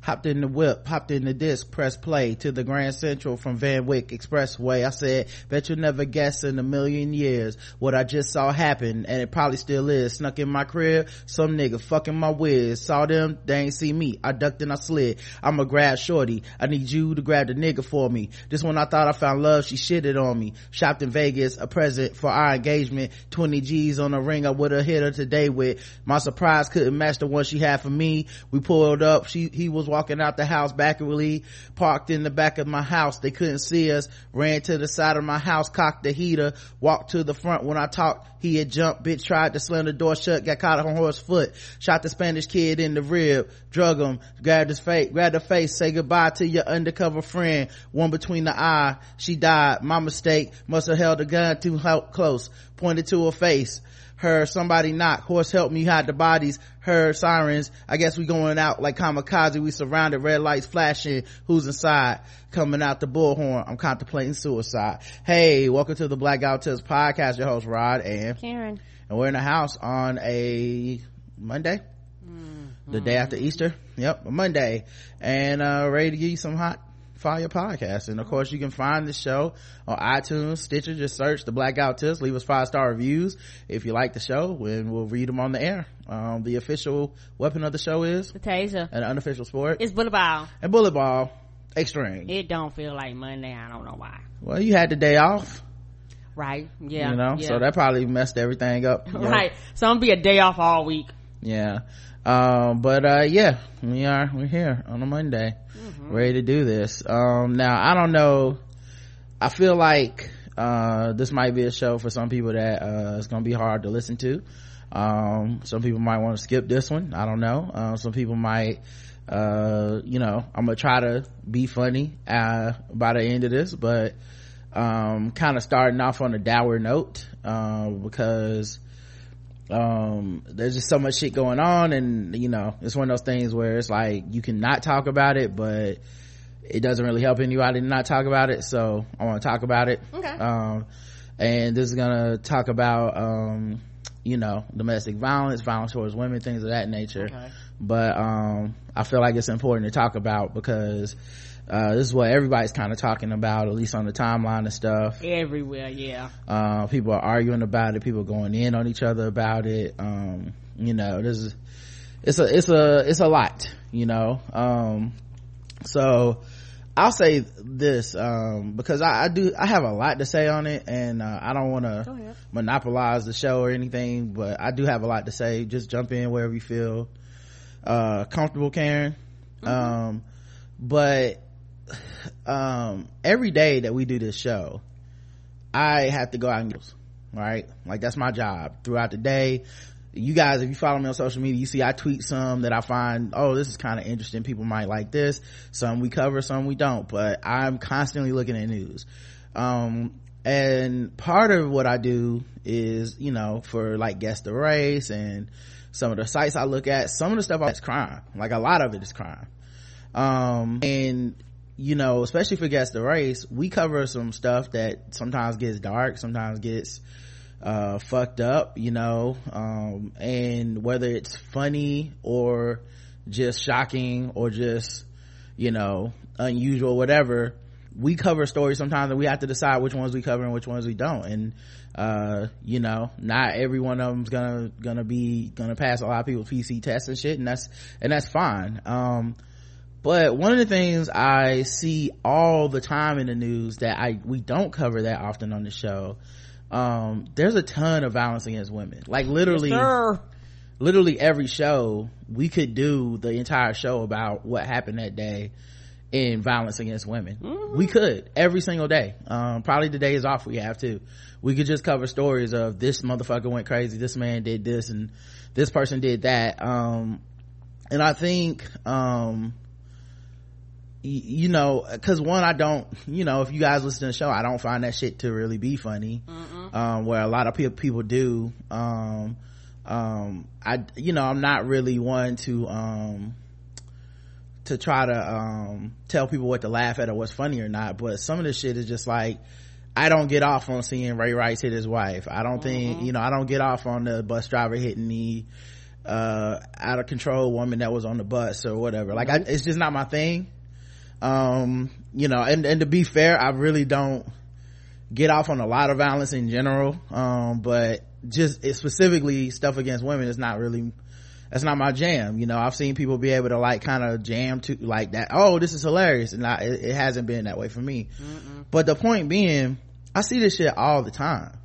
hopped in the whip, hopped in the disc, pressed play to the Grand Central from Van Wyck Expressway. I said, bet you'll never guess in a million years what I just saw happen, and it probably still is. Snuck in my crib, some nigga fucking my whiz. Saw them, they ain't see me. I ducked and I slid. I'ma grab shorty. I need you to grab the nigga for me. Just when I thought I found love, she shitted on me. Shopped in Vegas, a present for our engagement. 20 G's on a ring I would've hit her today with. My surprise couldn't match the one she had for me. We pulled up, she, he was walking out the house backwardly, parked in the back of my house. They couldn't see us, ran to the side of my house, cocked the heater, walked to the front. When I talked, he had jumped, bitch tried to slam the door shut, got caught on horse foot, shot the Spanish kid in the rib, drug him, grabbed his face, grabbed the face, say goodbye to your undercover friend, one between the eye. She died. My mistake. Must have held the gun too close, pointed to her face her somebody knock horse help me hide the bodies. Her sirens. I guess we going out like kamikaze. We surrounded red lights flashing. Who's inside? Coming out the bullhorn. I'm contemplating suicide. Hey welcome to the Black Guy Who Tips podcast. Your host rod and karen. And we're in the house on a monday. Mm-hmm. the day after easter. Yep a monday. And uh ready to give you some hot fire podcast. And of course, you can find the show on iTunes, Stitcher. Just search the Blackout Tips. Leave us five star reviews if you like the show, and we'll read them on the air. Um, the official weapon of the show is the taser. An unofficial sport It's bullet ball. And bullet ball, extreme. It don't feel like Monday. I don't know why. Well, you had the day off. Right. Yeah. You know, yeah. so that probably messed everything up. right. So I'm gonna be a day off all week. Yeah. Um, but, uh, yeah, we are, we're here on a Monday mm-hmm. ready to do this. Um now i don't know i feel like uh this might be a show for some people that uh it's gonna be hard to listen to. Um some people might want to skip this one i don't know. Uh, some people might uh you know i'm gonna try to be funny uh by the end of this but um kind of starting off on a dour note uh, because um there's just so much shit going on and you know it's one of those things where it's like you can not talk about it but it doesn't really help anybody to not talk about it. So i want to talk about it. Okay. Um and this is gonna talk about um you know domestic violence violence towards women things of that nature. Okay. but um i feel like it's important to talk about because uh, this is what everybody's kind of talking about at least on the timeline and stuff. Everywhere yeah. Uh, people are arguing about it people going in on each other about it um, you know this is it's a it's a it's a lot you know? Um, so i'll say this um, because I, I, do i have a lot to say on it and uh, i don't want to monopolize the show or anything but i do have a lot to say. Just jump in wherever you feel uh, comfortable karen. Mm-hmm. um, but um every day that we do this show i have to go out and get right? Like that's my job throughout the day. You guys if you follow me on social media you see i tweet some that i find oh this is kind of interesting people might like this. Some we cover some we don't but i'm constantly looking at news. Um and part of what i do is you know for like guess the race and some of the sites i look at some of the stuff is crime. Like a lot of it is crime. Um and you know, especially for Guess the Race, we cover some stuff that sometimes gets dark, sometimes gets uh, fucked up, you know, um, and whether it's funny or just shocking or just, you know, unusual, whatever, we cover stories sometimes and we have to decide which ones we cover and which ones we don't. And, uh, you know, not every one of them's gonna, gonna be, gonna pass a lot of people's PC tests and shit. And that's, and that's fine. Um, but one of the things i see all the time in the news that i we don't cover that often on the show um, there's a ton of violence against women. Like literally yes, literally every show we could do the entire show about what happened that day in violence against women. Mm-hmm. we could every single day. Um, probably the day is off we have to we could just cover stories of this motherfucker went crazy this man did this and this person did that. Um, and i think um, you know because one i don't you know if you guys listen to the show i don't find that shit to really be funny um, where a lot of people people do um, um, i you know i'm not really one to um, to try to um, tell people what to laugh at or what's funny or not but some of this shit is just like I don't get off on seeing Ray Rice hit his wife. I don't think, Mm-hmm. you know, I don't get off on the bus driver hitting the, uh, out of control woman that was on the bus or whatever. Like, I, it's just not my thing. Um, you know, and, and to be fair, I really don't get off on a lot of violence in general. Um, but just it specifically stuff against women is not really, that's not my jam. You know, I've seen people be able to like kind of jam to like that. Oh, this is hilarious. And I, it, it hasn't been that way for me. But the point being, I see this shit all the time.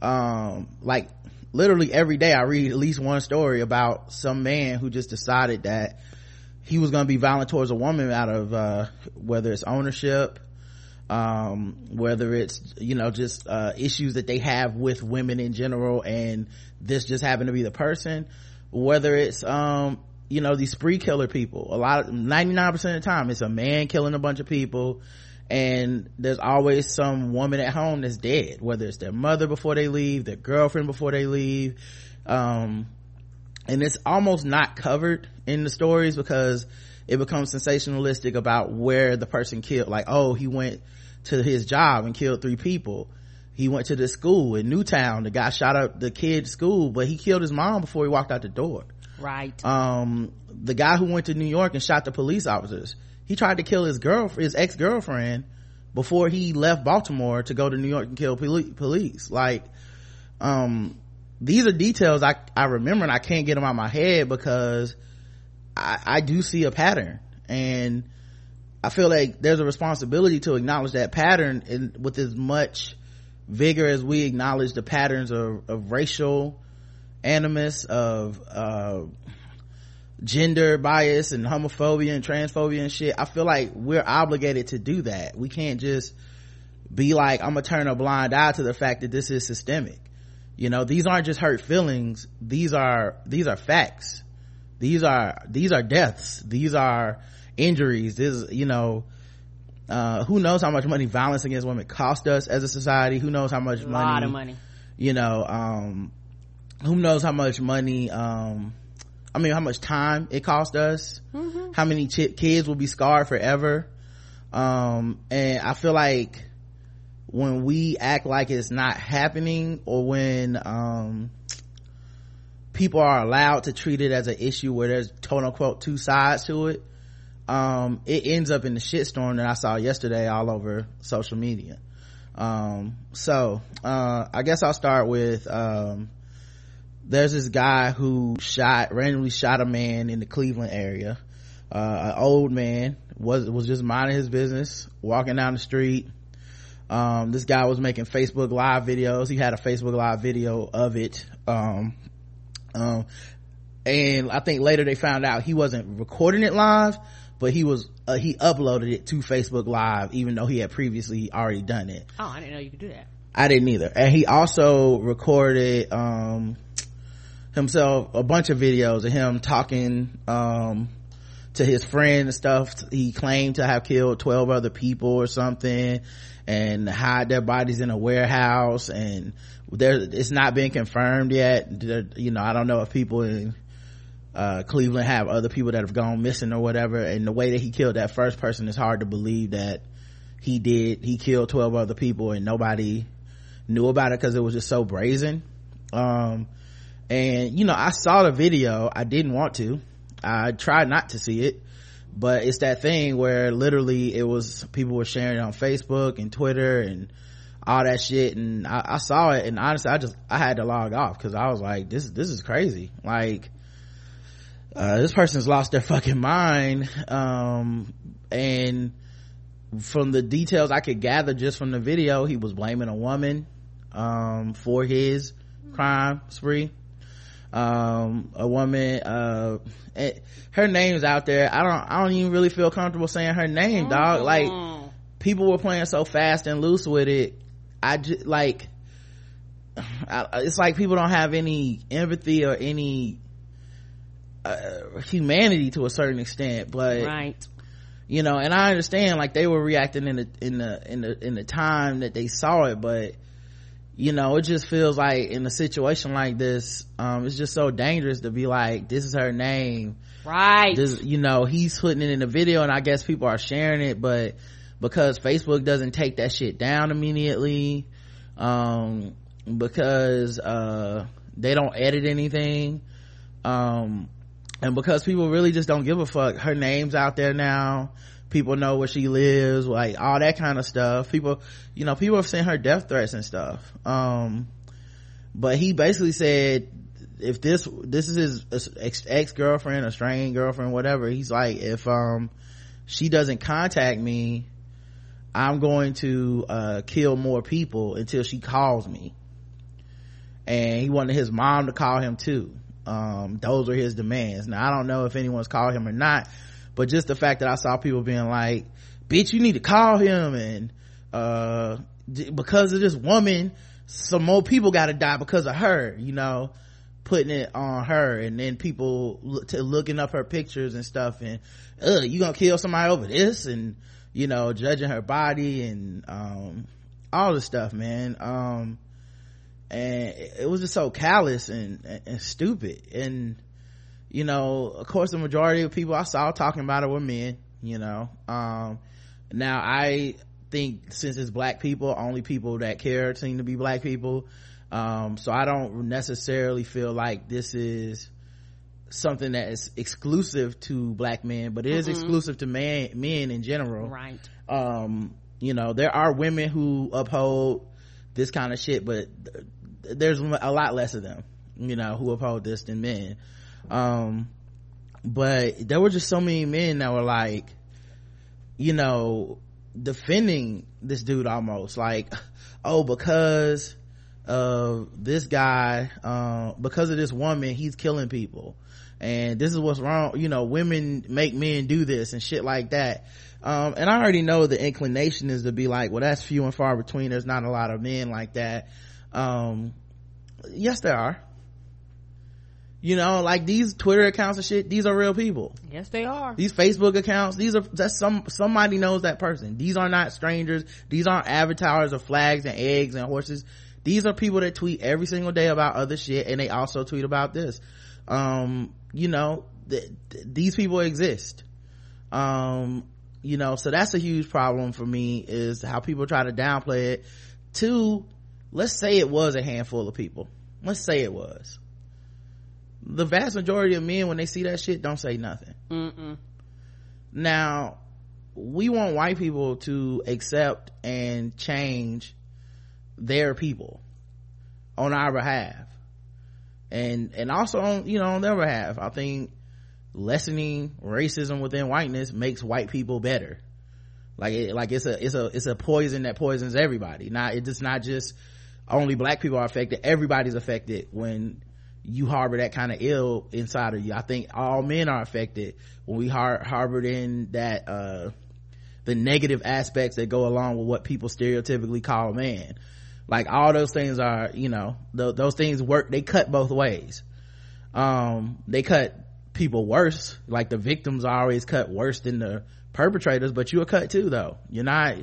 Um, like literally every day I read at least one story about some man who just decided that he was going to be violent towards a woman out of, uh, whether it's ownership, um, whether it's, you know, just, uh, issues that they have with women in general and this just happened to be the person, whether it's, um, you know, these spree killer people. A lot of, 99% of the time it's a man killing a bunch of people and there's always some woman at home that's dead, whether it's their mother before they leave, their girlfriend before they leave, um, and it's almost not covered in the stories because it becomes sensationalistic about where the person killed like oh he went to his job and killed three people. He went to the school in newtown the guy shot up the kid's school but he killed his mom before he walked out the door. Right. um the guy who went to new york and shot the police officers he tried to kill his girl his ex-girlfriend before he left baltimore to go to new york and kill poli- police. Like um these are details I, I remember and I can't get them out of my head because I, I do see a pattern and I feel like there's a responsibility to acknowledge that pattern and with as much vigor as we acknowledge the patterns of, of racial animus, of, uh, gender bias and homophobia and transphobia and shit. I feel like we're obligated to do that. We can't just be like, I'm gonna turn a blind eye to the fact that this is systemic you know these aren't just hurt feelings. These are these are facts. These are these are deaths. These are injuries. This is you know uh who knows how much money violence against women cost us as a society. Who knows how much A money lot of money. you know um who knows how much money um i mean how much time it cost us. How many ch- kids will be scarred forever. Um and i feel like when we act like it's not happening or when um people are allowed to treat it as an issue where there's quote unquote two sides to it um it ends up in the shitstorm that i saw yesterday all over social media. Um so uh i guess i'll start with um there's this guy who shot randomly shot a man in the cleveland area. Uh an old man was was just minding his business walking down the street um this guy was making facebook live videos he had a facebook live video of it um um and i think later they found out he wasn't recording it live but he was uh, he uploaded it to facebook live even though he had previously already done it Oh, I didn't know you could do that. I didn't either. And he also recorded, um, himself a bunch of videos of him talking, um, to his friend and stuff. He claimed to have killed 12 other people or something and hide their bodies in a warehouse and there, it's not been confirmed yet. You know, I don't know if people in, uh, Cleveland have other people that have gone missing or whatever. And the way that he killed that first person is hard to believe that he did, he killed 12 other people and nobody knew about it because it was just so brazen. Um, and you know, I saw the video. I didn't want to. I tried not to see it, but it's that thing where literally it was people were sharing it on Facebook and Twitter and all that shit. And I, I saw it and honestly, I just, I had to log off because I was like, this, this is crazy. Like, uh, this person's lost their fucking mind. Um, and from the details I could gather just from the video, he was blaming a woman, um, for his crime spree. Um, a woman, uh, her name's out there. I don't, I don't even really feel comfortable saying her name, dog. Like, Mm. people were playing so fast and loose with it. I just, like, I, it's like people don't have any empathy or any, uh, humanity to a certain extent, but Right. you know and i understand like they were reacting in the in the in the in the time that they saw it but you know it just feels like in a situation like this um it's just so dangerous to be like this is her name Right. this you know he's putting it in the video and i guess people are sharing it but because facebook doesn't take that shit down immediately um because uh they don't edit anything um and because people really just don't give a fuck her name's out there now people know where she lives like all that kind of stuff. People you know people have sent her death threats and stuff. Um but he basically said if this this is his ex, ex-girlfriend a strange girlfriend whatever he's like if um she doesn't contact me i'm going to uh kill more people until she calls me. And he wanted his mom to call him too. Um those are his demands. Now i don't know if anyone's called him or not but just the fact that i saw people being like bitch you need to call him and uh because of this woman some more people gotta die because of her you know putting it on her. And then people look looking up her pictures and stuff and uh you gonna kill somebody over this? And you know judging her body and um all this stuff man. Um and it was just so callous and, and, and stupid. And you know of course the majority of people i saw talking about it were men you know. Um now i think since it's black people only people that care seem to be black people. Um so i don't necessarily feel like this is something that is exclusive to black men but it is exclusive to man men in general. Right. um you know there are women who uphold this kind of shit but th- there's a lot less of them you know who uphold this than men um but there were just so many men that were like you know defending this dude almost. Like oh because of this guy uh, because of this woman he's killing people. And this is what's wrong you know women make men do this and shit like that. Um, and i already know the inclination is to be like well that's few and far between. There's not a lot of men like that. Um, yes there are you know like these twitter accounts and shit these are real people. Yes, they are. these facebook accounts these are that's some somebody knows that person. These are not strangers. These aren't avatars of flags and eggs and horses. These are people that tweet every single day about other shit and they also tweet about this. Um you know th- th- these people exist. Um you know so that's a huge problem for me is how people try to downplay it. Two let's say it was a handful of people. Let's say it was the vast majority of men when they see that shit don't say nothing. Mm-mm. now we want white people to accept and change their people on our behalf. And and also on you know on their behalf. I think lessening racism within whiteness makes white people better. Like it, like it's a it's a it's a poison that poisons everybody. Not it's not just only black people are affected. Everybody's affected when you harbor that kind of ill inside of you. I think all men are affected when we har- harbored in that uh the negative aspects that go along with what people stereotypically call man. Like all those things are you know th- those things work they cut both ways. Um they cut people worse. Like the victims are always cut worse than the perpetrators but you're cut too though. You're not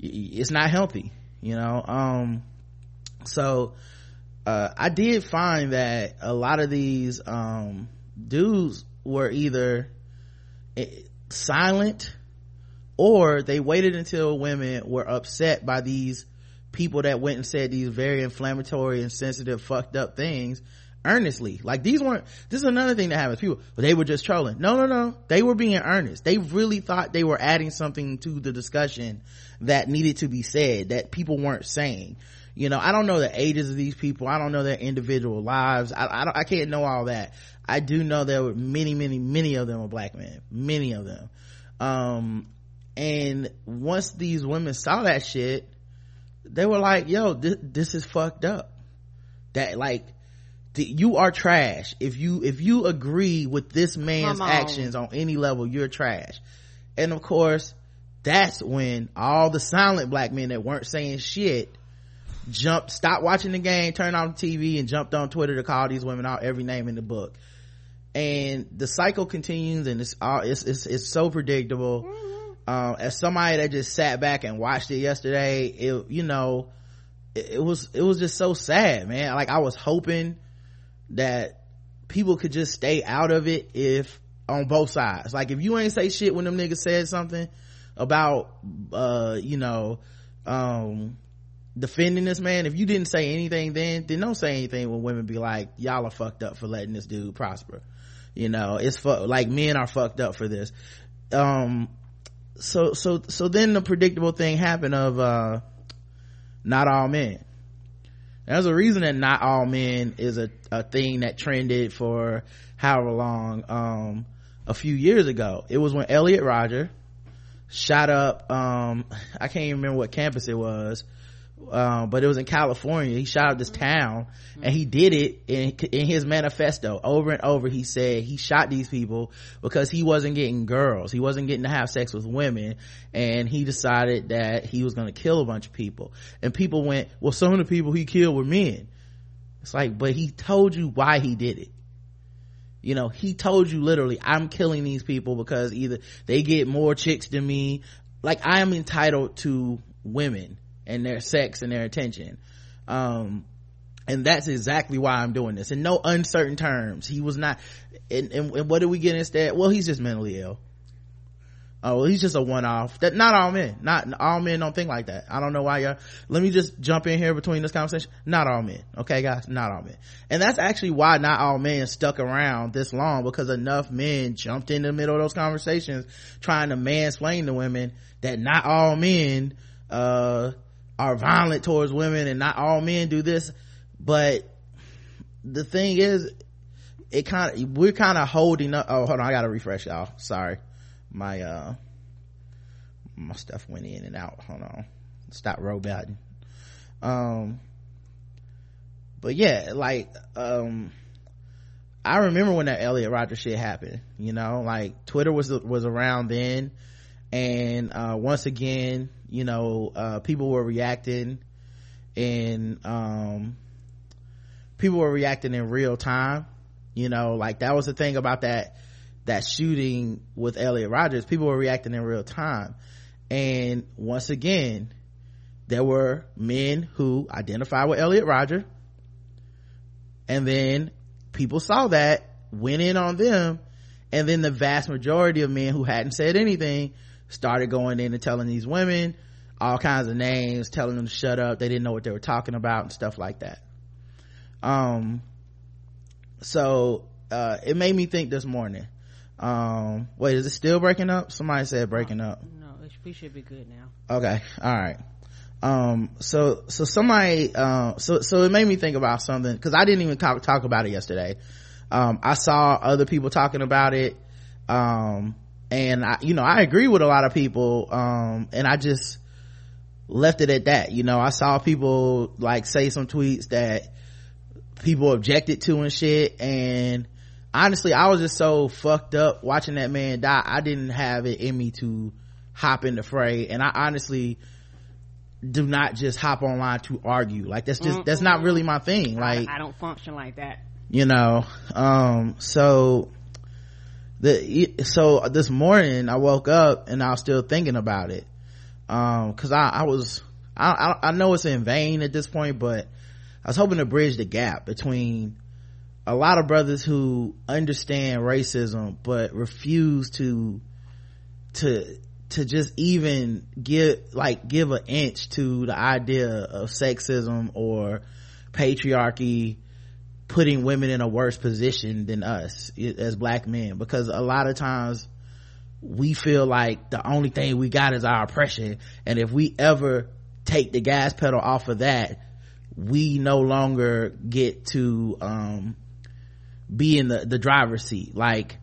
it's not healthy you know? Um so uh i did find that a lot of these um dudes were either eh, silent or they waited until women were upset by these people that went and said these very inflammatory and sensitive fucked up things earnestly. Like these weren't this is another thing that happens. People they were just trolling. No no no. They were being earnest. They really thought they were adding something to the discussion that needed to be said that people weren't saying you know i don't know the ages of these people. I don't know their individual lives. I i, don't, I can't know all that. I do know there were many many many of them are black men. Many of them. Um and once these women saw that shit they were like yo th- this is fucked up. That like you are trash. If you if you agree with this man's on. actions on any level you're trash. And of course that's when all the silent black men that weren't saying shit jumped stopped watching the game turned on the tv and jumped on twitter to call these women out every name in the book. And the cycle continues and it's all it's it's, it's so predictable. Um, as somebody that just sat back and watched it yesterday it you know it, it was it was just so sad man. Like i was hoping that people could just stay out of it if on both sides. Like if you ain't say shit when them niggas said something about uh you know um defending this man. If you didn't say anything then then don't say anything when women be like y'all are fucked up for letting this dude prosper. You know it's fu- like men are fucked up for this. Um so so so then the predictable thing happened of uh not all men. There's a reason that not all men is a, a thing that trended for however long um a few years ago. It was when elliot rodger shot up um i can't even remember what campus it was um, but it was in California. He shot up this town and he did it in, in his manifesto over and over. He said he shot these people because he wasn't getting girls. He wasn't getting to have sex with women and he decided that he was going to kill a bunch of people. And people went, well, some of the people he killed were men. It's like, but he told you why he did it. You know, he told you literally, I'm killing these people because either they get more chicks than me. Like I am entitled to women and their sex and their attention. Um and that's exactly why i'm doing this. In no uncertain terms. He was not and, and, and what did we get instead? Well he's just mentally ill. Oh well, he's just a one-off. That not all men. Not all men don't think like that. I don't know why y'all let me just jump in here between this conversation. Not all men. Okay guys? Not all men. And that's actually why not all men stuck around this long because enough men jumped in the middle of those conversations trying to mansplain to women that not all men uh are violent towards women and not all men do this but the thing is it kind of we're kind of holding up oh hold on i gotta refresh y'all sorry. My uh my stuff went in and out hold on stop roboting. Um but yeah like um i remember when that elliot rodger shit happened you know like twitter was was around then and uh once again you know uh people were reacting and um people were reacting in real time you know like that was the thing about that that shooting with elliot rodgers. People were reacting in real time. And once again there were men who identified with elliot rodgers and then people saw that went in on them. And then the vast majority of men who hadn't said anything started going in and telling these women all kinds of names telling them to shut up. They didn't know what they were talking about and stuff like that. Um so uh it made me think this morning. Um wait is it still breaking up? Somebody said breaking up. No, it, we should be good now. okay all right um so so somebody uh so so it made me think about something because i didn't even talk, talk about it yesterday. Um i saw other people talking about it um and i you know i agree with a lot of people um and i just left it at that. You know i saw people like say some tweets that people objected to and shit and honestly i was just so fucked up watching that man die i didn't have it in me to hop in the fray and i honestly do not just hop online to argue. Like that's just that's not really my thing like I, I don't function like that. you know um so the so this morning i woke up and i was still thinking about it um because i i was I, I i know it's in vain at this point but i was hoping to bridge the gap between a lot of brothers who understand racism but refuse to to to just even give like give an inch to the idea of sexism or patriarchy putting women in a worse position than us as black men. Because a lot of times we feel like the only thing we got is our oppression. And if we ever take the gas pedal off of that we no longer get to um be in the the driver's seat. Like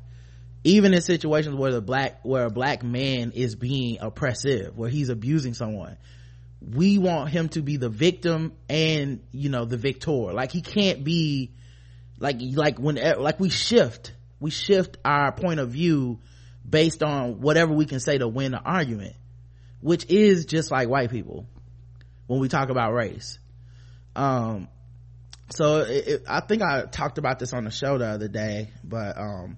even in situations where the black where a black man is being oppressive where he's abusing someone we want him to be the victim and you know the victor. Like he can't be like like when like we shift we shift our point of view based on whatever we can say to win the argument which is just like white people when we talk about race um so it, it, i think i talked about this on the show the other day but um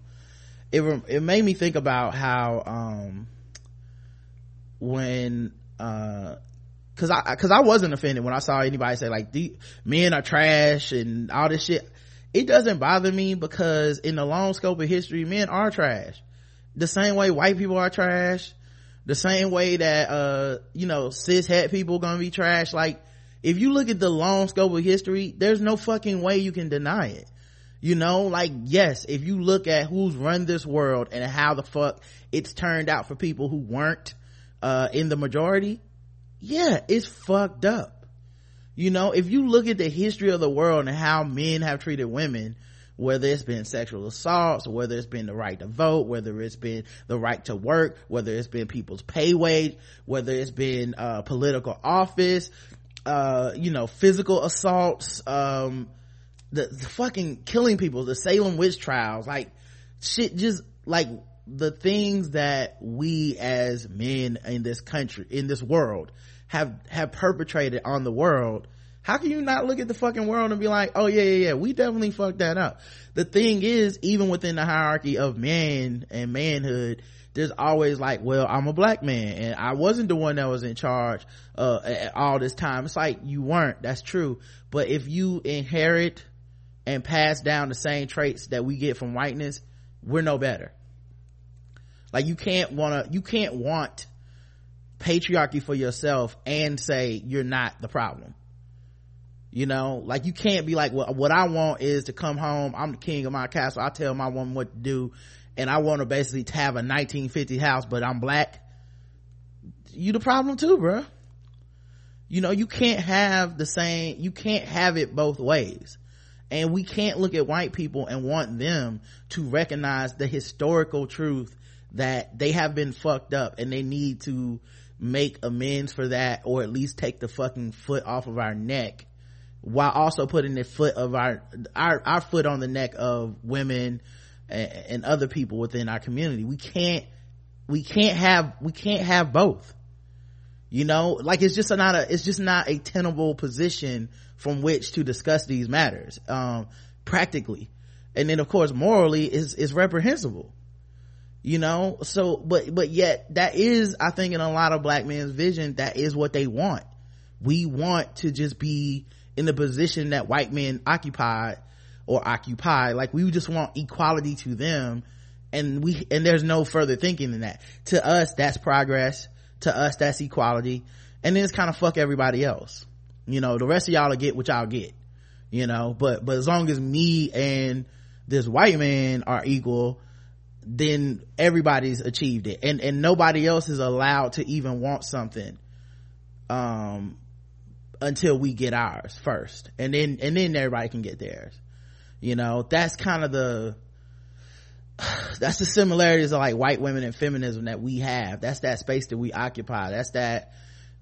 it it made me think about how um when uh cause I, cause I wasn't offended when I saw anybody say like, men are trash and all this shit. It doesn't bother me because in the long scope of history, men are trash. The same way white people are trash, the same way that uh you know cis het people gonna be trash. Like if you look at the long scope of history there's no fucking way you can deny it. You know like yes if you look at who's run this world and how the fuck it's turned out for people who weren't uh in the majority yeah it's fucked up. You know if you look at the history of the world and how men have treated women whether it's been sexual assaults, whether it's been the right to vote, whether it's been the right to work, whether it's been people's pay wage, whether it's been, uh, political office, uh, you know, physical assaults, um, the, the fucking killing people, the Salem witch trials, like shit just like the things that we as men in this country, in this world have, have perpetrated on the world how can you not look at the fucking world and be like, oh yeah, yeah, yeah, we definitely fucked that up. The thing is, even within the hierarchy of man and manhood, there's always like, well, I'm a black man and I wasn't the one that was in charge, uh, all this time. It's like, you weren't. That's true. But if you inherit and pass down the same traits that we get from whiteness, we're no better. Like you can't wanna, you can't want patriarchy for yourself and say you're not the problem you know like you can't be like well what i want is to come home. I'm the king of my castle. I tell my woman what to do. And i want to basically have a 1950 house but i'm black. You the problem too bro you know you can't have the same you can't have it both ways. And we can't look at white people and want them to recognize the historical truth that they have been fucked up and they need to make amends for that or at least take the fucking foot off of our neck while also putting the foot of our our our foot on the neck of women and, and other people within our community. We can't we can't have we can't have both. You know like it's just not a it's just not a tenable position from which to discuss these matters um practically. And then of course morally is is reprehensible. You know so but but yet that is i think in a lot of black men's vision that is what they want. We want to just be in the position that white men occupied or occupy like we just want equality to them and we and there's no further thinking than that. To us that's progress. To us that's equality. And then it's kind of fuck everybody else. You know the rest of y'all will get what y'all get you know? But but as long as me and this white man are equal then everybody's achieved it. And and nobody else is allowed to even want something. Um until we get ours first. And then and then everybody can get theirs. You know that's kind of the that's the similarities of like white women and feminism that we have. That's that space that we occupy. That's that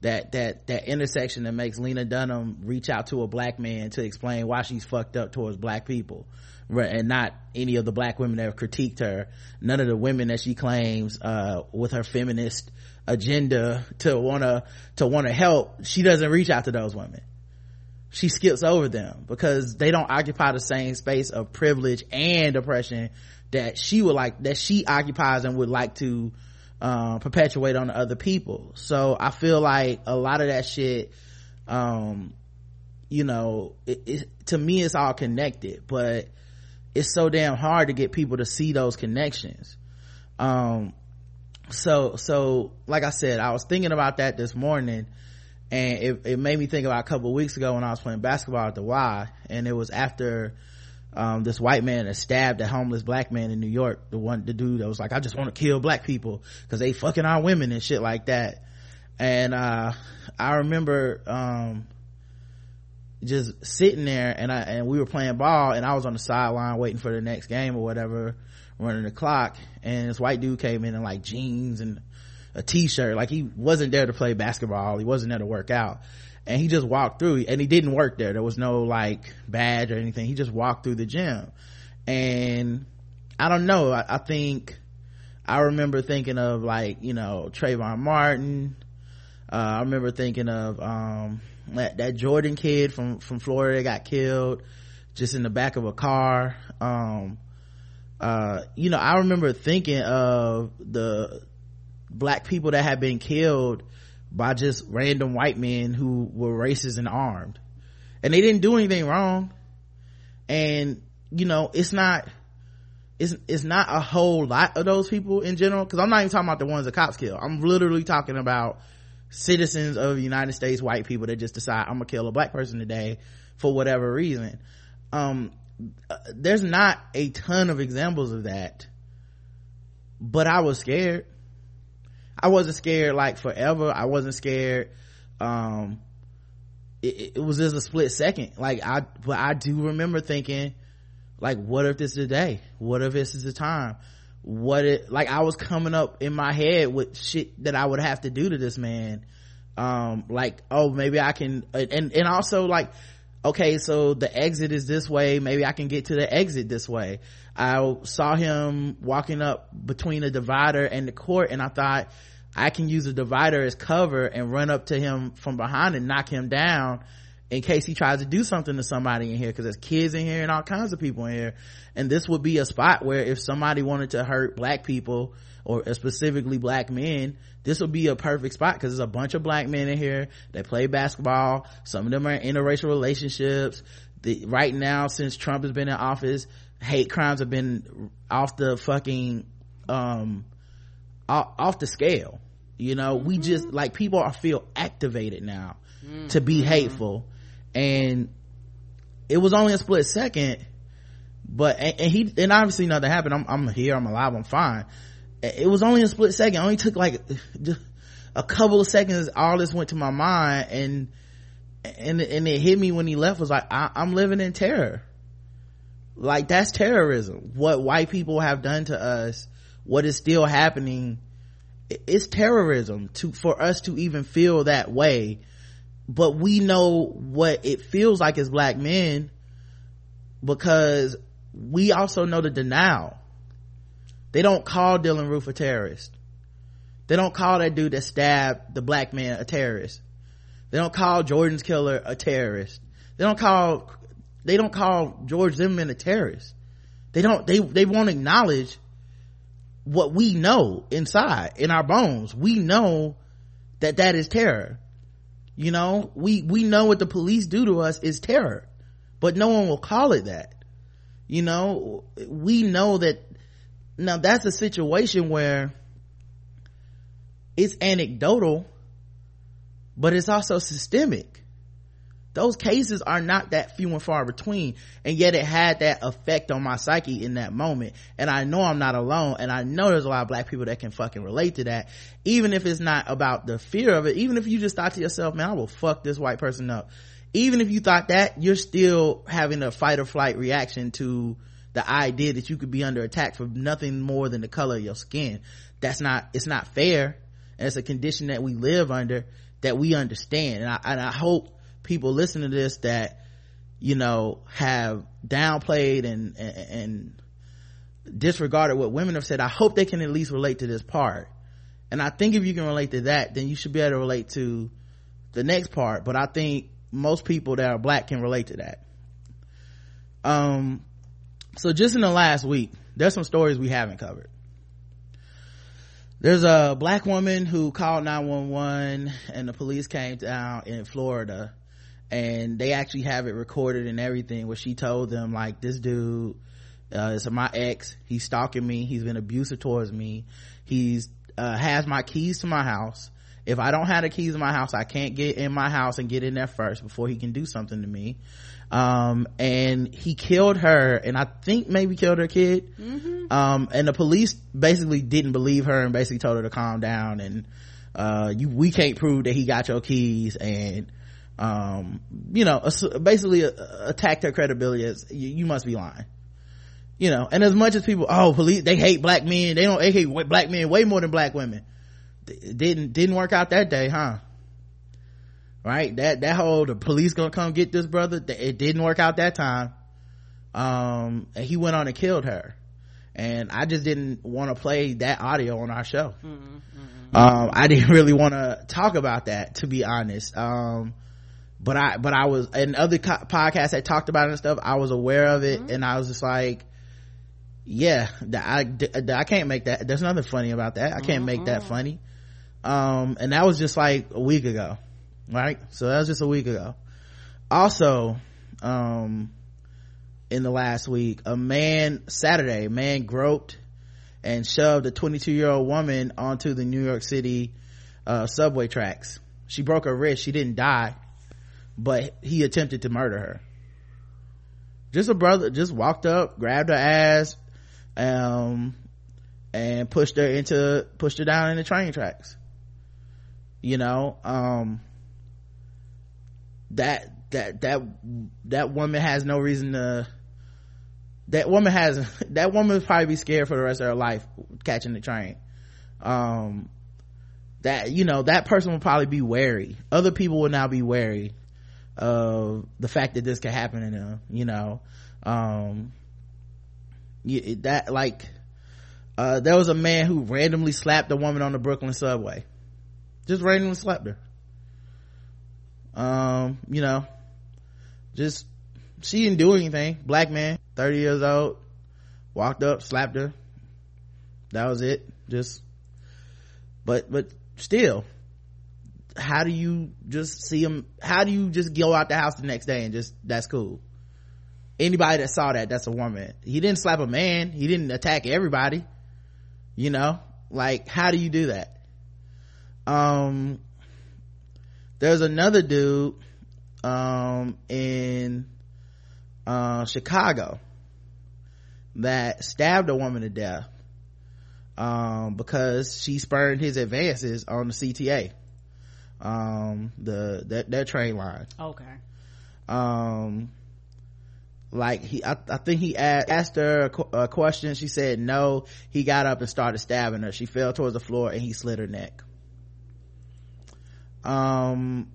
that that that intersection that makes lena dunham reach out to a black man to explain why she's fucked up towards black people. And not any of the black women that have critiqued her. None of the women that she claims uh, with her feminist agenda to want to to help she doesn't reach out to those women. She skips over them because they don't occupy the same space of privilege and oppression that she would like that she occupies and would like to um, perpetuate on other people. So i feel like a lot of that shit um, you know it, it, to me it's all connected but it's so damn hard to get people to see those connections. Um, so so like i said i was thinking about that this morning and it, it made me think about a couple weeks ago when i was playing basketball at the y and it was after um, this white man that stabbed a homeless black man in new york the one the dude that was like i just want to kill black people because they fucking our women and shit like that. And uh, i remember um, just sitting there and i and we were playing ball and i was on the sideline waiting for the next game or whatever running the clock and this white dude came in in like jeans and a t-shirt. Like he wasn't there to play basketball. He wasn't there to work out. And he just walked through. And he didn't work there. There was no like badge or anything. He just walked through the gym. And i don't know. I, I think i remember thinking of like you know trayvon martin. Uh, i remember thinking of um, that, that jordan kid from from florida got killed just in the back of a car. Um, uh, you know i remember thinking of the black people that had been killed by just random white men who were racist and armed. And they didn't do anything wrong. And you know it's not it's it's not a whole lot of those people in general because i'm not even talking about the ones the cops kill i'm literally talking about citizens of the united states white people that just decide i'm gonna kill a black person today for whatever reason. Um there's not a ton of examples of that but i was scared. I wasn't scared like forever. I wasn't scared um it, it was just a split second. Like i but i do remember thinking like what if this is the day? What if this is the time? What it like i was coming up in my head with shit that i would have to do to this man. Um like oh maybe i can and and also like okay so the exit is this way maybe i can get to the exit this way. I saw him walking up between the divider and the court and i thought i can use the divider as cover and run up to him from behind and knock him down in case he tries to do something to somebody in here because there's kids in here and all kinds of people in here. And this would be a spot where if somebody wanted to hurt black people or specifically black men this will be a perfect spot because there's a bunch of black men in here they play basketball. Some of them are in interracial relationships. The, right now since trump has been in office hate crimes have been off the fucking um off, off the scale. You know mm-hmm. we just like people are feel activated now mm-hmm. to be hateful. And it was only a split second but and, and he and obviously nothing happened. I'm, I'm here i'm alive i'm fine it was only a split second. It only took like a couple of seconds all this went to my mind and and and it hit me when he left was like I, i'm living in terror. Like that's terrorism. What white people have done to us what is still happening it's terrorism to for us to even feel that way. But we know what it feels like as black men because we also know the denial they don't call Dylann roof a terrorist. They don't call that dude that stabbed the black man a terrorist. They don't call jordan's killer a terrorist. They don't call they don't call george zimmerman a terrorist. They don't they they won't acknowledge what we know inside in our bones. We know that that is terror. You know we we know what the police do to us is terror but no one will call it that. You know we know that now that's a situation where it's anecdotal but it's also systemic. Those cases are not that few and far between and yet it had that effect on my psyche in that moment. And i know i'm not alone and i know there's a lot of black people that can fucking relate to that. Even if it's not about the fear of it even if you just thought to yourself man i will fuck this white person up. Even if you thought that you're still having a fight or flight reaction to the idea that you could be under attack for nothing more than the color of your skin. That's not it's not fair. And it's a condition that we live under that we understand. And i, and I hope people listening to this that you know have downplayed and, and, and disregarded what women have said i hope they can at least relate to this part. And i think if you can relate to that then you should be able to relate to the next part. But i think most people that are black can relate to that. Um so just in the last week there's some stories we haven't covered. There's a black woman who called 911 and the police came down in florida and they actually have it recorded and everything where she told them like this dude uh, is my ex. He's stalking me. He's been abusive towards me. He's uh, has my keys to my house. If i don't have the keys to my house i can't get in my house and get in there first before he can do something to me um, and he killed her and i think maybe killed her kid. Mm-hmm. um, and the police basically didn't believe her and basically told her to calm down and uh, you we can't prove that he got your keys and um you know basically attacked her credibility as you, you, must be lying. You know and as much as people oh police they hate black men. They don't they hate black men way more than black women. It didn't didn't work out that day huh right that that whole the police gonna come get this brother it didn't work out that time um and he went on and killed her and i just didn't want to play that audio on our show mm-hmm, mm-hmm. um i didn't really want to talk about that to be honest um but I, but I was, in other co- podcasts that talked about it and stuff, I was aware of it mm-hmm. and I was just like, yeah, I, I can't make that, there's nothing funny about that. I can't mm-hmm. make that mm-hmm. funny. Um, and that was just like a week ago, right? So that was just a week ago. Also, um, in the last week a man saturday a man groped and shoved a 22 year old woman onto the new york city uh, subway tracks she broke her wrist she didn't die but he attempted to murder her just a brother just walked up grabbed her ass um and pushed her into pushed her down in the train tracks you know um that that that that woman has no reason to that woman has that woman would probably be scared for the rest of her life catching the train. Um that you know that person will probably be wary. Other people will now be wary of the fact that this could happen to them you know? Um that like uh there was a man who randomly slapped a woman on the brooklyn subway. Just randomly slapped her um you know just she didn't do anything. Black man 30 years old walked up slapped her. That was it. Just but but still how do you just see him how do you just go out the house the next day and just that's cool? Anybody that saw that that's a woman. He didn't slap a man. He didn't attack everybody. You know like how do you do that? Um there's another dude um in uh chicago that stabbed a woman to death um because she spurned his advances on the cta um the that that train line. Okay. Um like he i, I think he asked, asked her a, a, question. She said no. He got up and started stabbing her. She fell towards the floor and he slit her neck um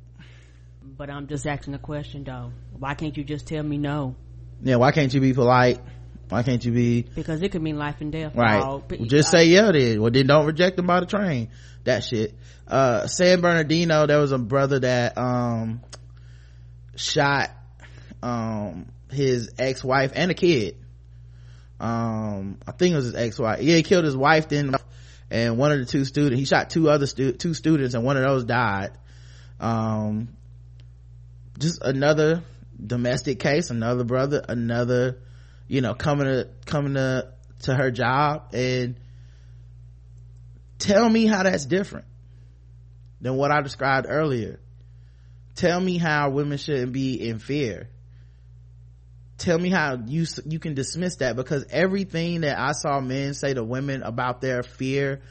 but i'm just asking a question though. Why can't you just tell me no? Yeah why can't you be polite? Why can't you be because it could mean life and death. Right. Well, just say yeah then well then don't reject them by the train. That shit. Uh san bernardino there was a brother that um shot um his ex-wife and a kid. Um i think it was his ex-wife. Yeah he killed his wife then and one of the two students he shot two other stu- two students and one of those died. Um just another domestic case another brother another you know coming to coming to to her job. And tell me how that's different than what i described earlier. Tell me how women shouldn't be in fear tell me how you you can dismiss that because everything that i saw men say to women about their fear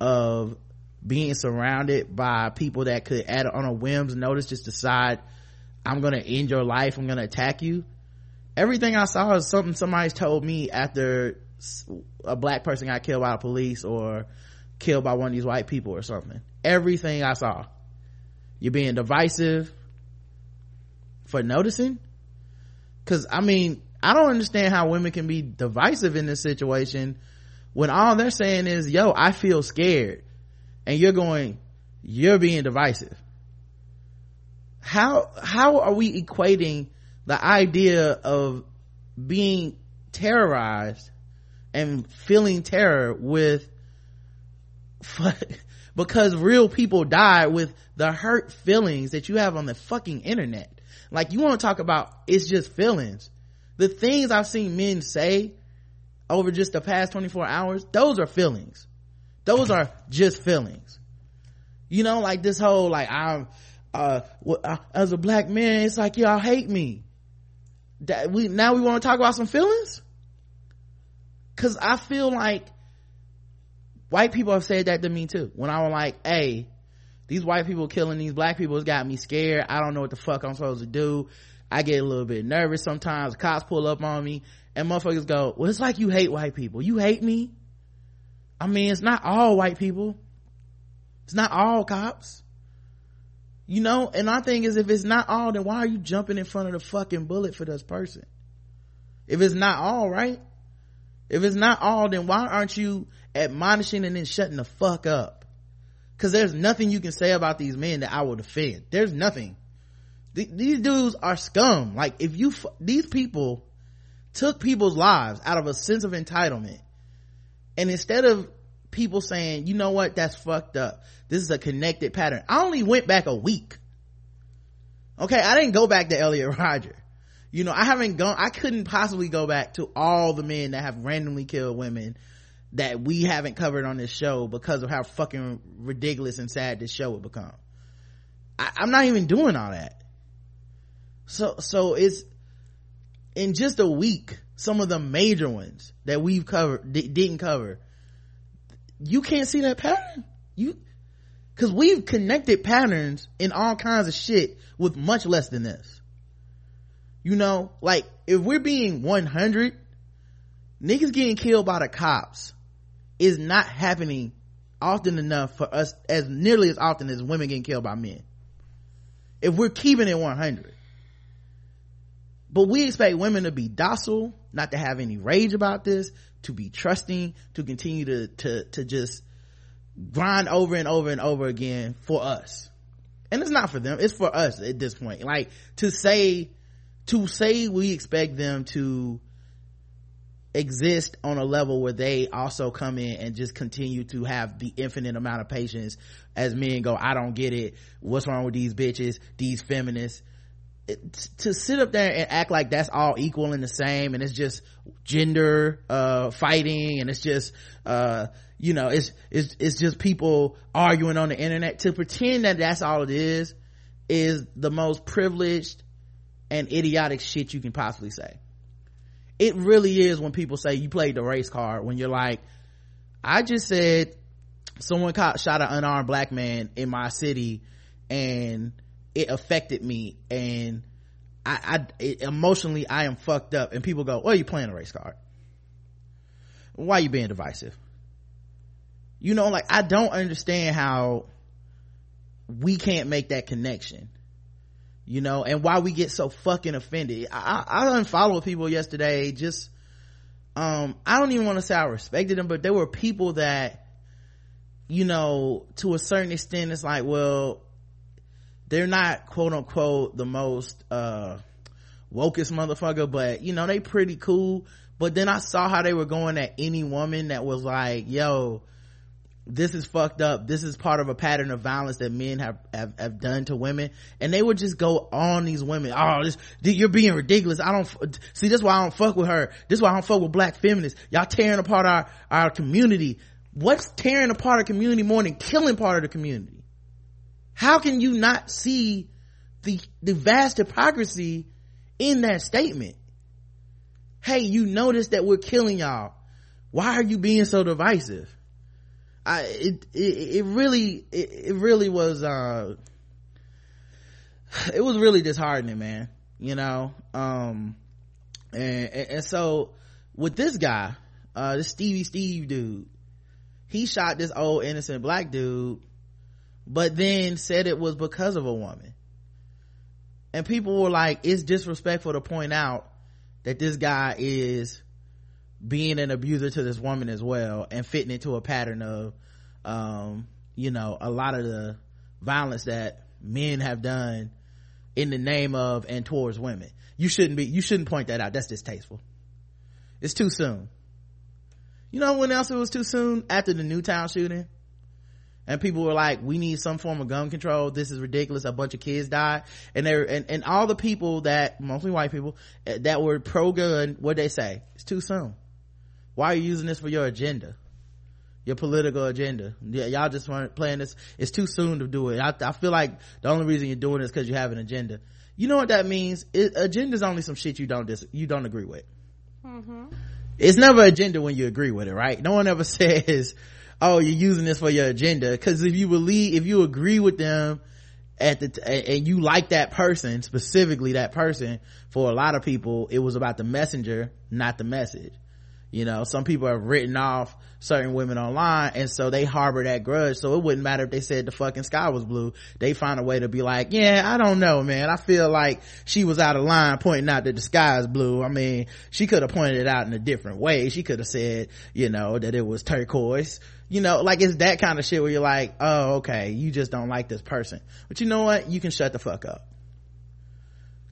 of being surrounded by people that could add on a whim's notice just decide i'm gonna end your life i'm gonna attack you. Everything i saw is something somebody's told me after a black person got killed by the police or killed by one of these white people or something. Everything i saw. You're being divisive for noticing because i mean i don't understand how women can be divisive in this situation when all they're saying is yo i feel scared. And you're going you're being divisive. How how are we equating the idea of being terrorized and feeling terror with because real people die with the hurt feelings that you have on the fucking internet like you want to talk about it's just feelings. The things I've seen men say over just the past 24 hours, those are feelings. Those are just feelings. You know, like this whole, like, I'm, uh, as a black man, it's like, y'all hate me. That we, now we want to talk about some feelings? Cause I feel like white people have said that to me too. When I was like, hey, these white people killing these black people has got me scared. I don't know what the fuck i'm supposed to do. I get a little bit nervous sometimes. Cops pull up on me and motherfuckers go well it's like you hate white people. You hate me? I mean it's not all white people. It's not all cops. You know and my thing is if it's not all then why are you jumping in front of the fucking bullet for this person? If it's not all right? If it's not all then why aren't you admonishing and then shutting the fuck up because there's nothing you can say about these men that I will defend. There's nothing. Th- these dudes are scum. Like if you, f- these people took people's lives out of a sense of entitlement. And instead of people saying, you know what, that's fucked up. This is a connected pattern. I only went back a week. Okay. I didn't go back to Elliot Rodger. you know i haven't gone i couldn't possibly go back to all the men that have randomly killed women that we haven't covered on this show because of how fucking ridiculous and sad this show would become. I, i'm not even doing all that. So so it's in just a week some of the major ones that we've covered d- didn't cover you can't see that pattern. You because we've connected patterns in all kinds of shit with much less than this. You know like if we're being 100 niggas getting killed by the cops is not happening often enough for us as nearly as often as women getting killed by men. If we're keeping it 100 but we expect women to be docile not to have any rage about this to be trusting to continue to to to just grind over and over and over again for us. And it's not for them it's for us at this point. Like to say to say we expect them to exist on a level where they also come in and just continue to have the infinite amount of patience as men go i don't get it. What's wrong with these bitches these feminists? It, to sit up there and act like that's all equal and the same and it's just gender uh, fighting and it's just uh, you know it's it's it's just people arguing on the internet to pretend that that's all it is is the most privileged and idiotic shit you can possibly say it really is when people say you played the race card when you're like i just said someone caught, shot an unarmed black man in my city and it affected me and i, I it, emotionally i am fucked up and people go well you playing a race card? Why are you being divisive? You know like i don't understand how we can't make that connection you know and why we get so fucking offended. I i unfollowed people yesterday just um i don't even want to say i respected them but there were people that you know to a certain extent it's like well they're not quote unquote the most uh wokest motherfucker but you know they pretty cool. But then i saw how they were going at any woman that was like yo this is fucked up. This is part of a pattern of violence that men have have, have done to women. And they would just go on these women. Oh this you're being ridiculous. I don't see this why i don't fuck with her. This why i don't fuck with black feminists. Y'all tearing apart our our community. What's tearing apart a community more than killing part of the community? How can you not see the the vast hypocrisy in that statement? Hey you notice that we're killing y'all. Why are you being so divisive I it it, really it, it, really was uh it was really disheartening man you know? Um and, and, and so with this guy uh this Stevie Steve dude he shot this old innocent black dude but then said it was because of a woman. And people were like it's disrespectful to point out that this guy is being an abuser to this woman as well and fitting into a pattern of um, you know a lot of the violence that men have done in the name of and towards women. You shouldn't be you shouldn't point that out. That's distasteful. It's too soon. You know when else it was too soon? After the newtown shooting. And people were like we need some form of gun control. This is ridiculous. A bunch of kids died. And they and, and all the people that mostly white people eh, that were pro-gun what they say? It's too soon why are you using this for your agenda? Your political agenda. Yeah, y'all just weren't playing this. It's too soon to do it. I, I feel like the only reason you're doing this because you have an agenda. You know what that means? Agenda is only some shit you don't dis- you don't agree with. Mm-hmm. it's never agenda when you agree with it right? No one ever says oh you're using this for your agenda. Because if you believe if you agree with them at the and you like that person specifically that person for a lot of people it was about the messenger not the message you know some people have written off certain women online and so they harbor that grudge. So it wouldn't matter if they said the fucking sky was blue. They find a way to be like yeah i don't know man. I feel like she was out of line pointing out that the sky is blue. I mean she could have pointed it out in a different way. She could have said you know that it was turquoise. You know like it's that kind of shit where you're like oh okay you just don't like this person. But you know what? You can shut the fuck up.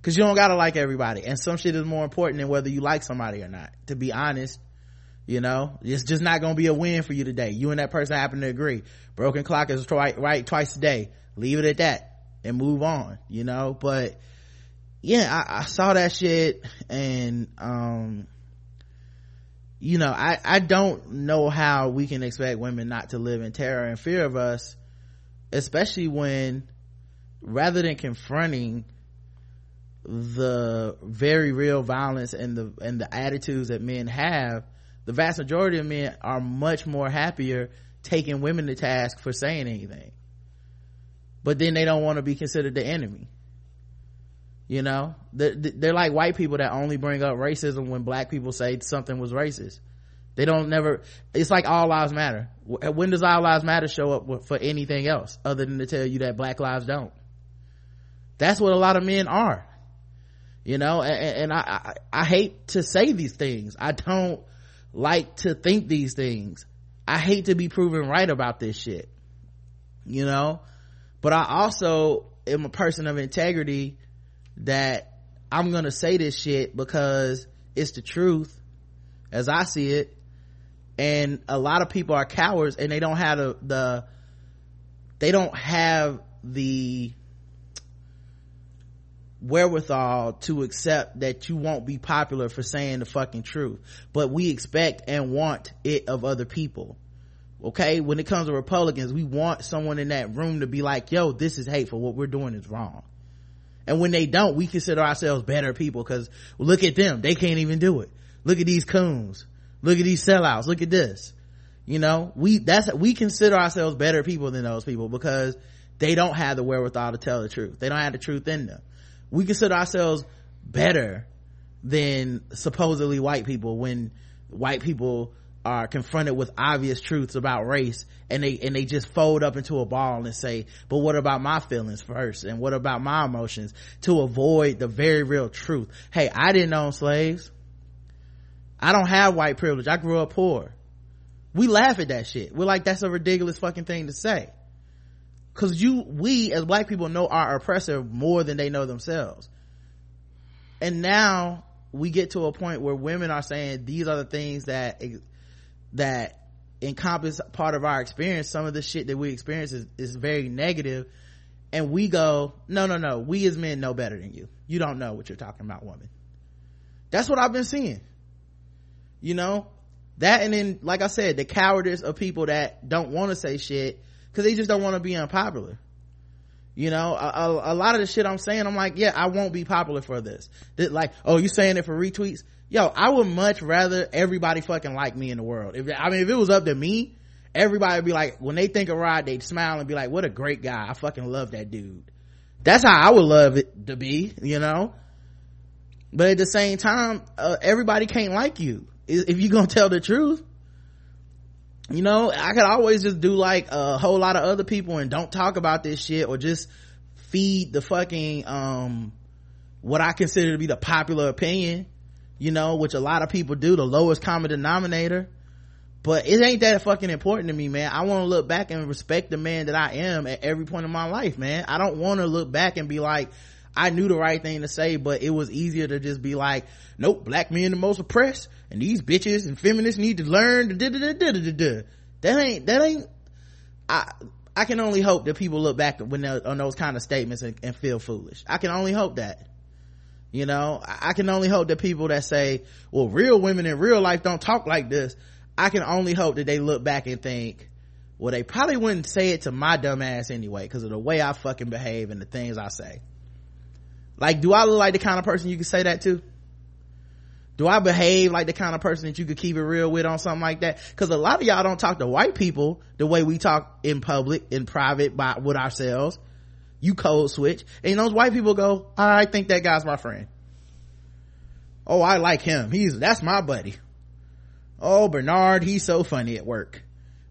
Because you don't gotta like everybody and some shit is more important than whether you like somebody or not to be honest you know? It's just not gonna be a win for you today. You and that person happen to agree. Broken clock is right, right twice a day. Leave it at that and move on you know? But yeah I, I saw that shit and um you know i i don't know how we can expect women not to live in terror and fear of us especially when rather than confronting the very real violence and the and the attitudes that men have the vast majority of men are much more happier taking women to task for saying anything. But then they don't want to be considered the enemy. You know? They're, like white people that only bring up racism when black people say something was racist. They don't never it's like all lives matter. When does all lives matter show up for anything else other than to tell you that black lives don't? That's what a lot of men are. You know? And, and I, I i hate to say these things. I don't like to think these things i hate to be proven right about this shit you know but i also am a person of integrity that I'm gonna say this shit because it's the truth as I see it. And a lot of people are cowards and they don't have the, the they don't have the wherewithal to accept that you won't be popular for saying the fucking truth. But we expect and want it of other people. Okay? When it comes to Republicans, we want someone in that room to be like, yo, this is hateful. What we're doing is wrong and when they don't we consider ourselves better people because look at them they can't even do it look at these coons look at these sellouts look at this you know we that's we consider ourselves better people than those people because they don't have the wherewithal to tell the truth they don't have the truth in them we consider ourselves better than supposedly white people when white people are confronted with obvious truths about race and they and they just fold up into a ball and say but what about my feelings first? And what about my emotions? to avoid the very real truth. Hey i didn't own slaves. I don't have white privilege. I grew up poor. We laugh at that shit. We're like that's a ridiculous fucking thing to say because you we as black people know our oppressor more than they know themselves. And now we get to a point where women are saying these are the things that that encompass part of our experience. Some of the shit that we experience is, is very negative. And we go no no no we as men know better than you. You don't know what you're talking about woman. That's what i've been seeing. You know? That and then like i said the cowardice of people that don't want to say shit because they just don't want to be unpopular. You know a, a, a, lot of the shit i'm saying i'm like yeah i won't be popular for this. That like oh you saying it for retweets? Yo i would much rather everybody fucking like me in the world. If i mean if it was up to me everybody would be like when they think of rod they'd smile and be like what a great guy. I fucking love that dude. That's how i would love it to be you know? But at the same time uh, everybody can't like you. If you're gonna tell the truth you know i could always just do like a whole lot of other people and don't talk about this shit or just feed the fucking um what i consider to be the popular opinion you know, which a lot of people do, the lowest common denominator. But it ain't that fucking important to me, man. I want to look back and respect the man that I am at every point in my life, man. I don't want to look back and be like, I knew the right thing to say, but it was easier to just be like, nope, black men the most oppressed, and these bitches and feminists need to learn. That ain't, that ain't, I, I can only hope that people look back when on those kind of statements and, and feel foolish. I can only hope that you know i can only hope that people that say well real women in real life don't talk like this i can only hope that they look back and think well they probably wouldn't say it to my dumb ass anyway because of the way i fucking behave and the things i say like do i look like the kind of person you could say that to? Do i behave like the kind of person that you could keep it real with on something like that? Because a lot of y'all don't talk to white people the way we talk in public in private by with ourselves. You code switch. And those white people go i think that guy's my friend. Oh i like him. He's that's my buddy. Oh bernard he's so funny at work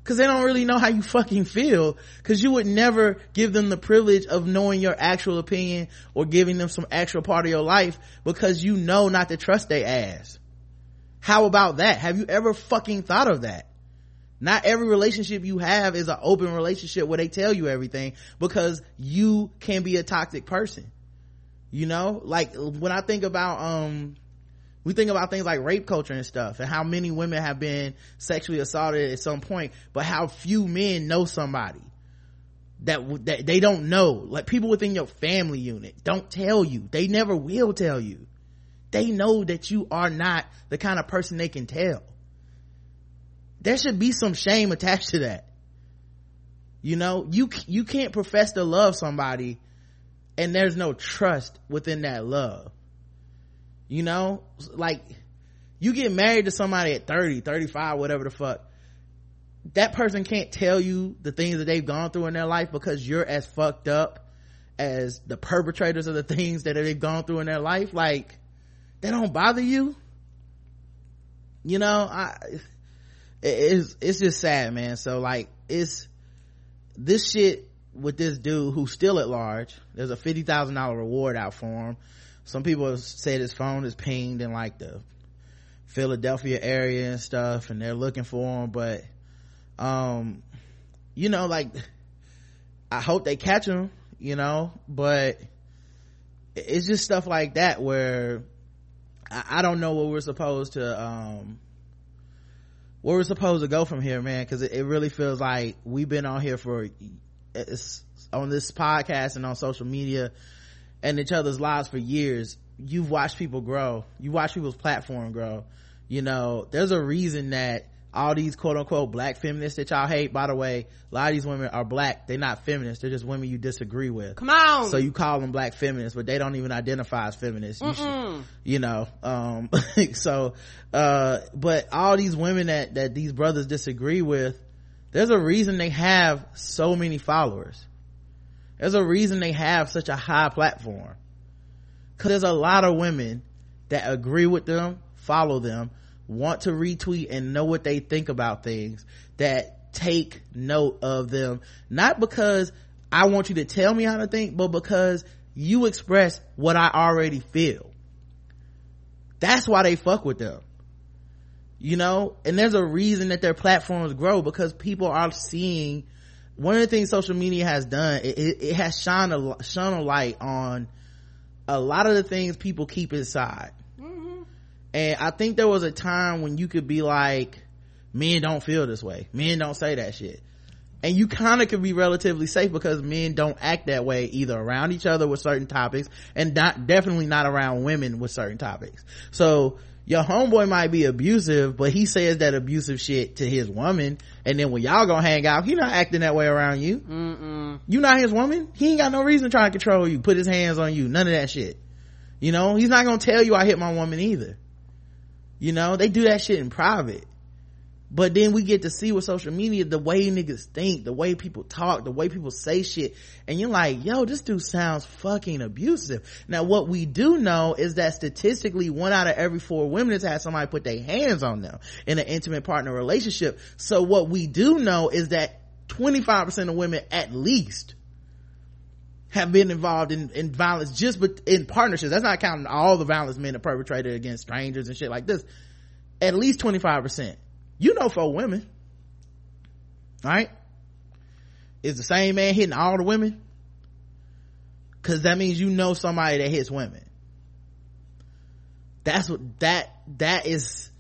because they don't really know how you fucking feel. Because you would never give them the privilege of knowing your actual opinion or giving them some actual part of your life because you know not to trust their ass. How about that? Have you ever fucking thought of that? Not every relationship you have is an open relationship where they tell you everything because you can be a toxic person. You know? Like when i think about um we think about things like rape culture and stuff and how many women have been sexually assaulted at some point but how few men know somebody that that they don't know. Like people within your family unit don't tell you. They never will tell you. They know that you are not the kind of person they can tell. There should be some shame attached to that. You know you you can't profess to love somebody and there's no trust within that love you know? Like you get married to somebody at 30 35 whatever the fuck that person can't tell you the things that they've gone through in their life because you're as fucked up as the perpetrators of the things that they've gone through in their life. Like they don't bother you? You know i it's it's just sad man. So like it's this shit with this dude who's still at large there's a $50,000 reward out for him some people said his phone is pinged in like the Philadelphia area and stuff and they're looking for him but um you know like I hope they catch him you know? But it's just stuff like that where I, I don't know what we're supposed to um where we're supposed to go from here man because it, it, really feels like we've been on here for on this podcast and on social media and each other's lives for years you've watched people grow. You watch people's platform grow. You know there's a reason that all these quote unquote black feminists that y'all hate by the way a lot of these women are black. They're not feminists they're just women you disagree with. Come on. So you call them black feminists but they don't even identify as feminists. You, should, you, know um so uh but all these women that that these brothers disagree with there's a reason they have so many followers there's a reason they have such a high platform. Because there's a lot of women that agree with them follow them want to retweet and know what they think about things that take note of them. Not because i want you to tell me how to think but because you express what i already feel. That's why they fuck with them. You know? And there's a reason that their platforms grow because people are seeing one of the things social media has done it, it, it has shone a shone a light on a lot of the things people keep inside. Mm-hmm. And i think there was a time when you could be like men don't feel this way. Men don't say that shit. And you kind of could be relatively safe because men don't act that way either around each other with certain topics and not definitely not around women with certain topics. So your homeboy might be abusive but he says that abusive shit to his woman and then when y'all gonna hang out he not acting that way around you. Mm-mm. you not his woman? He ain't got no reason to try to control you put his hands on you none of that shit. You know? He's not gonna tell you i hit my woman either. You know? They do that shit in private but then we get to see with social media the way niggas think the way people talk the way people say shit and you're like yo this dude sounds fucking abusive now what we do know is that statistically one out of every four women has had somebody put their hands on them in an intimate partner relationship so what we do know is that 25% of women at least have been involved in, in violence just in partnerships. That's not counting all the violence men have perpetrated against strangers and shit like this. At least 25%. You know for women. Right? Is the same man hitting all the women? Cause that means you know somebody that hits women. That's what, that, that is,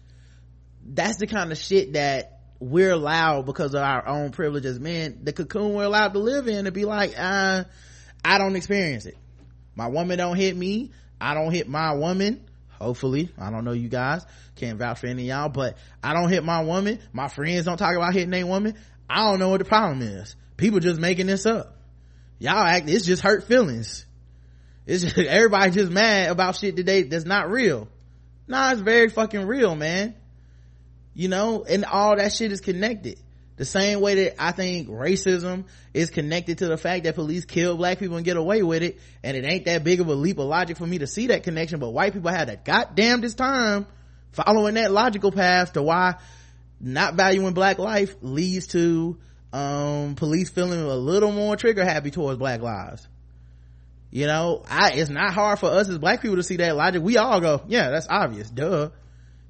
that's the kind of shit that we're allowed because of our own privilege as men, the cocoon we're allowed to live in to be like, uh, I don't experience it. My woman don't hit me. I don't hit my woman. Hopefully, I don't know you guys. Can't vouch for any y'all, but I don't hit my woman. My friends don't talk about hitting their woman. I don't know what the problem is. People just making this up. Y'all act, it's just hurt feelings. It's just, everybody just mad about shit today that's not real. Nah, it's very fucking real, man. You know, and all that shit is connected the same way that I think racism is connected to the fact that police kill black people and get away with it. And it ain't that big of a leap of logic for me to see that connection, but white people had a goddamnedest time following that logical path to why not valuing black life leads to, um, police feeling a little more trigger happy towards black lives. You know, I, it's not hard for us as black people to see that logic. We all go, yeah, that's obvious. Duh.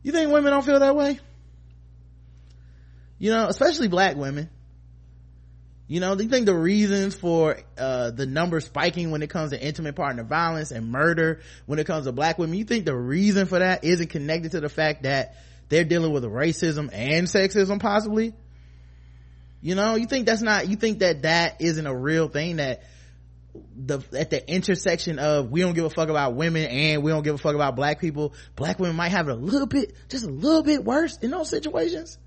You think women don't feel that way? You know especially black women. You know do you think the reasons for uh, the number spiking when it comes to intimate partner violence and murder when it comes to black women you think the reason for that isn't connected to the fact that they're dealing with racism and sexism possibly? You know you think that's not you think that that isn't a real thing that the at the intersection of we don't give a fuck about women and we don't give a fuck about black people black women might have it a little bit just a little bit worse in those situations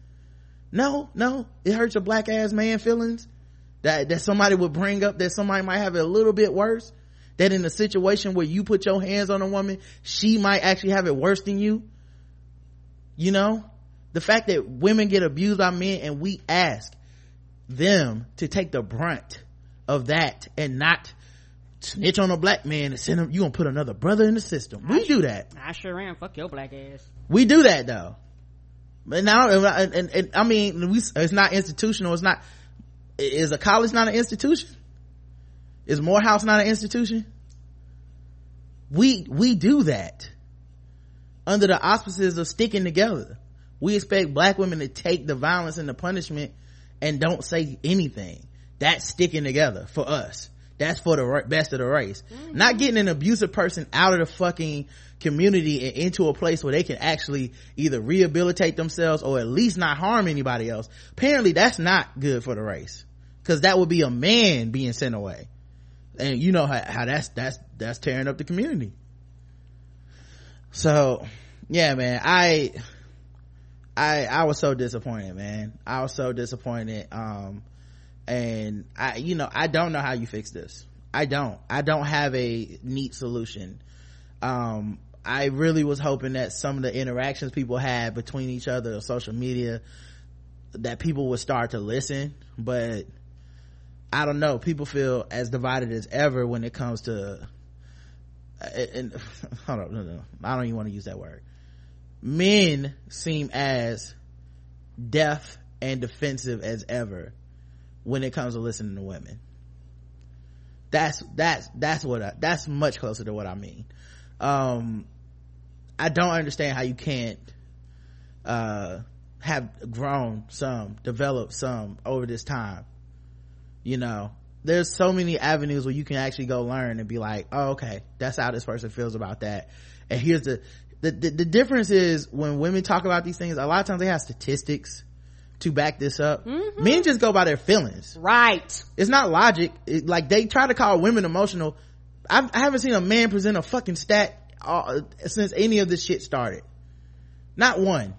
no no. It hurts a black ass man feelings that that somebody would bring up that somebody might have it a little bit worse. That in a situation where you put your hands on a woman she might actually have it worse than you. You know? The fact that women get abused by men and we ask them to take the brunt of that and not snitch on a black man and send him you gonna put another brother in the system. We do that. I sure am. Fuck your black ass. we do that though but now and, and, and i mean we, it's not institutional it's not is a college not an institution? Is morehouse not an institution? We we do that under the auspices of sticking together. We expect black women to take the violence and the punishment and don't say anything. That's sticking together for us. That's for the best of the race. Mm-hmm. not getting an abusive person out of the fucking community and into a place where they can actually either rehabilitate themselves or at least not harm anybody else. Apparently that's not good for the race. Because that would be a man being sent away. And you know how, how that's that's that's tearing up the community. So yeah man i i i was so disappointed man. I was so disappointed um and i you know i don't know how you fix this. I don't. I don't have a neat solution. Um i really was hoping that some of the interactions people had between each other on social media that people would start to listen but I don't know. People feel as divided as ever when it comes to, and hold on, no, no, I don't even want to use that word. Men seem as deaf and defensive as ever when it comes to listening to women. That's, that's, that's what I, that's much closer to what I mean. Um, I don't understand how you can't, uh, have grown some, developed some over this time. You know there's so many avenues where you can actually go learn and be like oh okay that's how this person feels about that. And here's the the, the, the difference is when women talk about these things a lot of times they have statistics to back this up. Men just go by their feelings. Right. it's not logic. It- like they try to call women emotional. I've, i haven't seen a man present a fucking stat uh, since any of this shit started. Not one.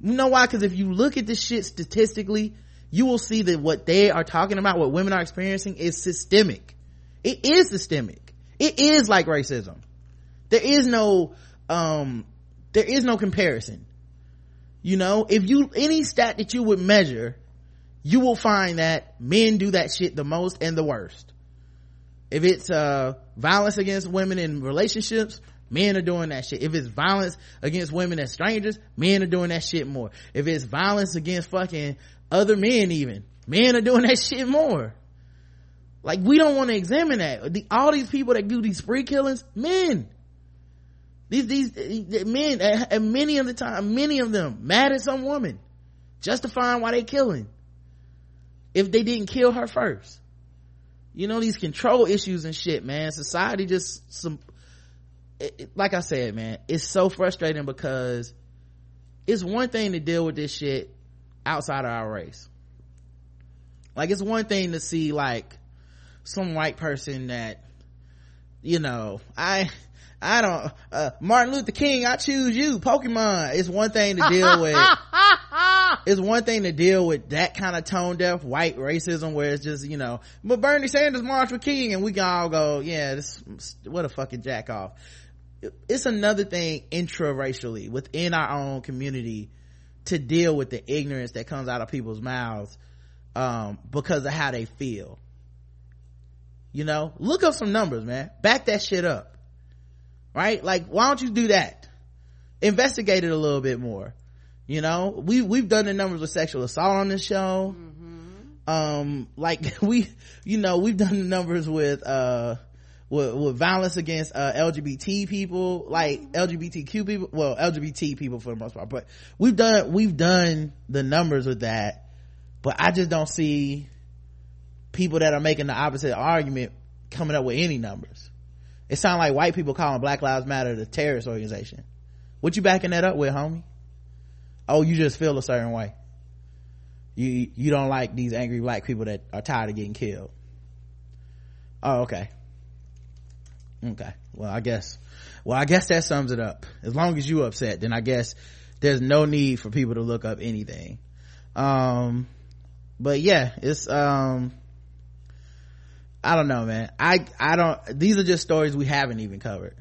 You know why? Because if you look at this shit statistically you will see that what they are talking about what women are experiencing is systemic. It is systemic. It is like racism. There is no um there is no comparison. You know if you any stat that you would measure you will find that men do that shit the most and the worst. If it's uh violence against women in relationships men are doing that shit. If it's violence against women as strangers men are doing that shit more. If it's violence against fucking other men even men are doing that shit more. Like we don't want to examine that. The, all these people that do these spree killings men. These these uh, men uh, and many of the time many of them mad at some woman justifying why they killing. If they didn't kill her first. You know these control issues and shit man. Society just some it, it- like i said man it's so frustrating because it's one thing to deal with this shit outside of our race. Like it's one thing to see like some white person that you know i i don't uh martin luther king i choose you pokemon. It's one thing to deal with it's one thing to deal with that kind of tone deaf white racism where it's just you know but bernie sanders marched with king and we can all go yeah this what a fucking jack off it's another thing intra-racially within our own community to deal with the ignorance that comes out of people's mouths um, because of how they feel. You know look up some numbers man. Back that shit up. Right? Like why don't you do that? Investigate it a little bit more. You know we we've done the numbers with sexual assault on this show. Um like we you know we've done the numbers with uh with, with violence against uh lgbt people like lgbtq people well lgbt people for the most part but we've done we've done the numbers with that but i just don't see people that are making the opposite argument coming up with any numbers. It sounds like white people calling black lives matter the terrorist organization. What you backing that up with homie? Oh you just feel a certain way. You you don't like these angry black people that are tired of getting killed. Oh okay okay. Well i guess well i guess that sums it up. As long as you upset then i guess there's no need for people to look up anything. Um but yeah it's um i don't know man. I i don't these are just stories we haven't even covered.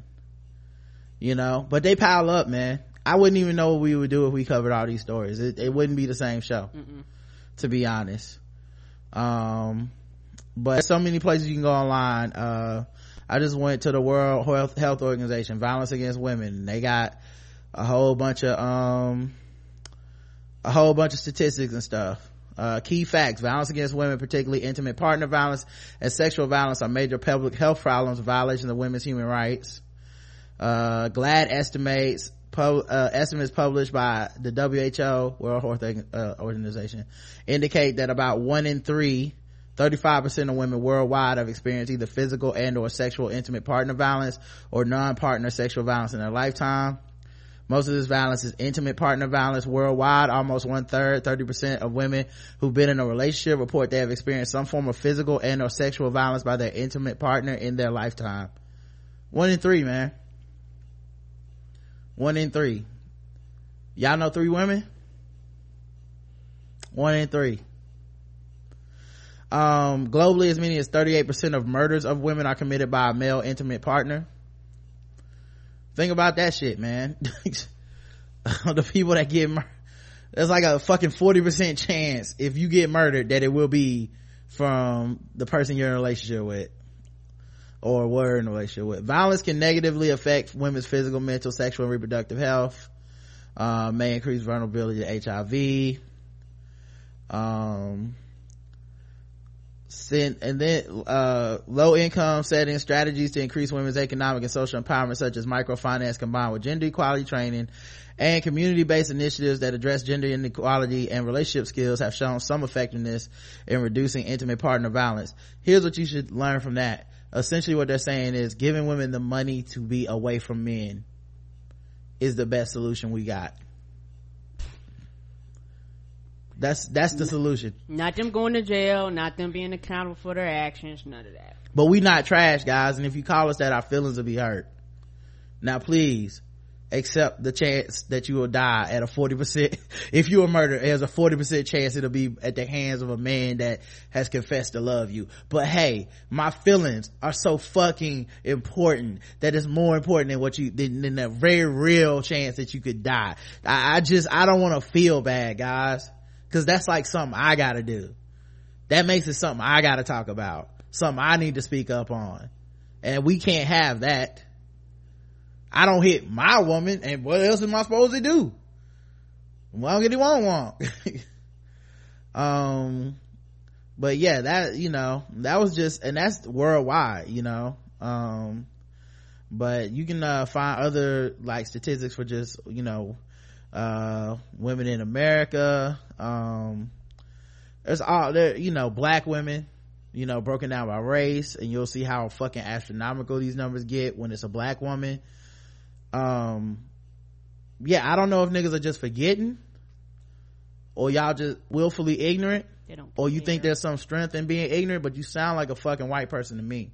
You know but they pile up man. I wouldn't even know what we would do if we covered all these stories. It, it wouldn't be the same show Mm-mm. to be honest. Um but so many places you can go online. Uh i just went to the world health, health organization violence against women. They got a whole bunch of um a whole bunch of statistics and stuff. Uh, key facts. Violence against women particularly intimate partner violence and sexual violence are major public health problems violations of women's human rights. Uh, Global estimates uh, estimates published by the who world health uh, organization indicate that about one in three 35% of women worldwide have experienced either physical and or sexual intimate partner violence or non-partner sexual violence in their lifetime most of this violence is intimate partner violence worldwide. Almost one third, 30% of women who've been in a relationship report they have experienced some form of physical and or sexual violence by their intimate partner in their lifetime. One in three, man. One in three. Y'all know three women? One in three. Um, globally, as many as 38% of murders of women are committed by a male intimate partner. Think about that shit man. The people that get murdered there's like a fucking 40% chance if you get murdered that it will be from the person you're in a relationship with or were in a relationship with. Violence can negatively affect women's physical mental sexual and reproductive health. Uh, may increase vulnerability to hiv um, and then uh, low income setting strategies to increase women's economic and social empowerment such as microfinance combined with gender equality training and community-based initiatives that address gender inequality and relationship skills have shown some effectiveness in reducing intimate partner violence. Here's what you should learn from that. Essentially what they're saying is giving women the money to be away from men is the best solution we got that's that's the solution. Not them going to jail, not them being accountable for their actions, none of that. But we not trash, guys, and if you call us that, our feelings will be hurt. Now, please accept the chance that you will die at a 40%. If you are murdered, there's a 40% chance it'll be at the hands of a man that has confessed to love you. But hey, my feelings are so fucking important that it's more important than what you, than, than the very real chance that you could die. I, I just, I don't want to feel bad, guys because that's like something i gotta do. That makes it something i gotta talk about. Something i need to speak up on. And we can't have that. I don't hit my woman and what else am i supposed to do? Well get it want um but yeah that you know that was just and that's worldwide you know? Um but you can uh, find other like statistics for just you know uh, women in america um there's all there you know black women you know broken down by race and you'll see how fucking astronomical these numbers get when it's a black woman. Um yeah i don't know if niggas are just forgetting or y'all just willfully ignorant or you think there's some strength in being ignorant but you sound like a fucking white person to me.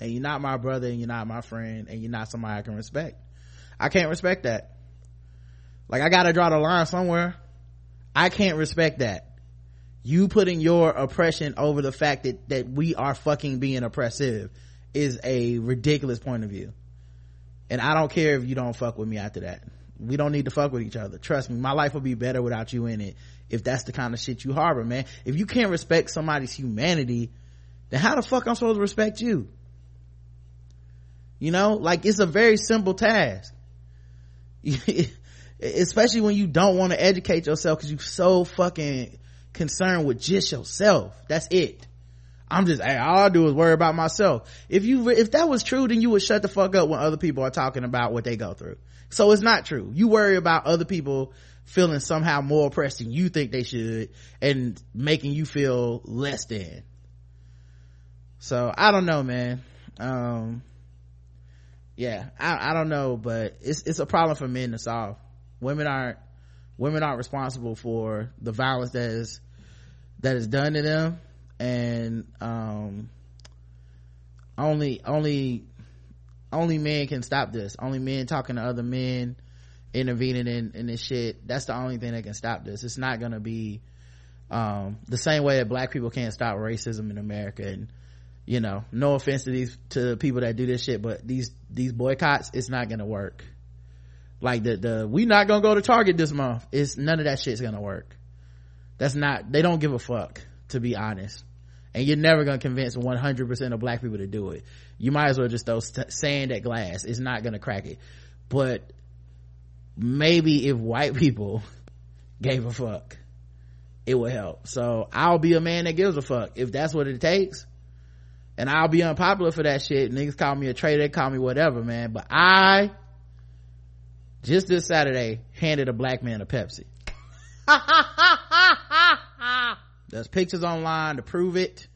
And you're not my brother and you're not my friend and you're not somebody i can respect. I can't respect that like I gotta draw the line somewhere. I can't respect that. You putting your oppression over the fact that, that we are fucking being oppressive is a ridiculous point of view. And I don't care if you don't fuck with me after that. We don't need to fuck with each other. Trust me, my life will be better without you in it if that's the kind of shit you harbor, man. If you can't respect somebody's humanity, then how the fuck I'm supposed to respect you? You know, like it's a very simple task. especially when you don't want to educate yourself because you're so fucking concerned with just yourself. That's it. I'm just all i do is worry about myself. If you if that was true then you would shut the fuck up when other people are talking about what they go through. So it's not true. You worry about other people feeling somehow more oppressed than you think they should and making you feel less than. So i don't know man. Um yeah i, I don't know but it's it's a problem for men to solve women aren't women aren't responsible for the violence that is that is done to them. And um only only only men can stop this. Only men talking to other men intervening in in this shit. That's the only thing that can stop this. It's not gonna be um the same way that black people can't stop racism in america. And you know no offense to these to people that do this shit but these these boycotts it's not gonna work like the the we not gonna go to target this month. It's none of that shit's gonna work. That's not they don't give a fuck to be honest. And you're never gonna convince 100% of black people to do it. You might as well just throw sand at glass. It's not gonna crack it. But maybe if white people gave a fuck it would help. So i'll be a man that gives a fuck. If that's what it takes and i'll be unpopular for that shit niggas call me a traitor call me whatever man. But i just this saturday handed a black man a pepsi. There's pictures online to prove it.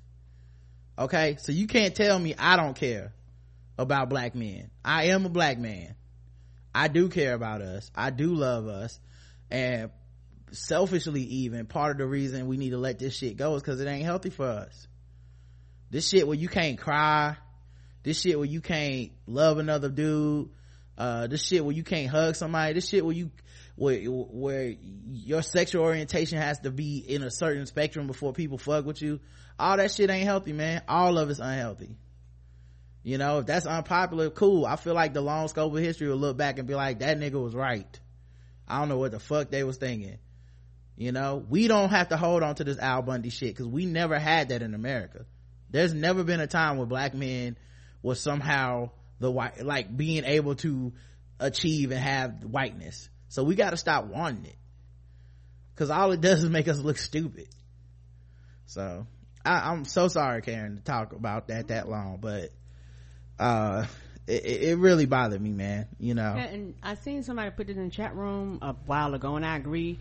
Okay? So you can't tell me i don't care about black men. I am a black man. I do care about us. I do love us. And selfishly even part of the reason we need to let this shit go is because it ain't healthy for us. This shit where you can't cry. This shit where you can't love another dude uh this shit where you can't hug somebody. This shit where you where where your sexual orientation has to be in a certain spectrum before people fuck with you. All that shit ain't healthy man. All of it's unhealthy. You know if that's unpopular cool. I feel like the long scope of history will look back and be like that nigga was right. I don't know what the fuck they was thinking. You know we don't have to hold on to this al bundy shit because we never had that in america. There's never been a time where black men was somehow the white like being able to achieve and have whiteness. So we got to stop wanting it. Because all it does is make us look stupid. So I, am so sorry karen to talk about that that long but uh it, it really bothered me man you know? And i seen somebody put it in the chat room a while ago and i agree.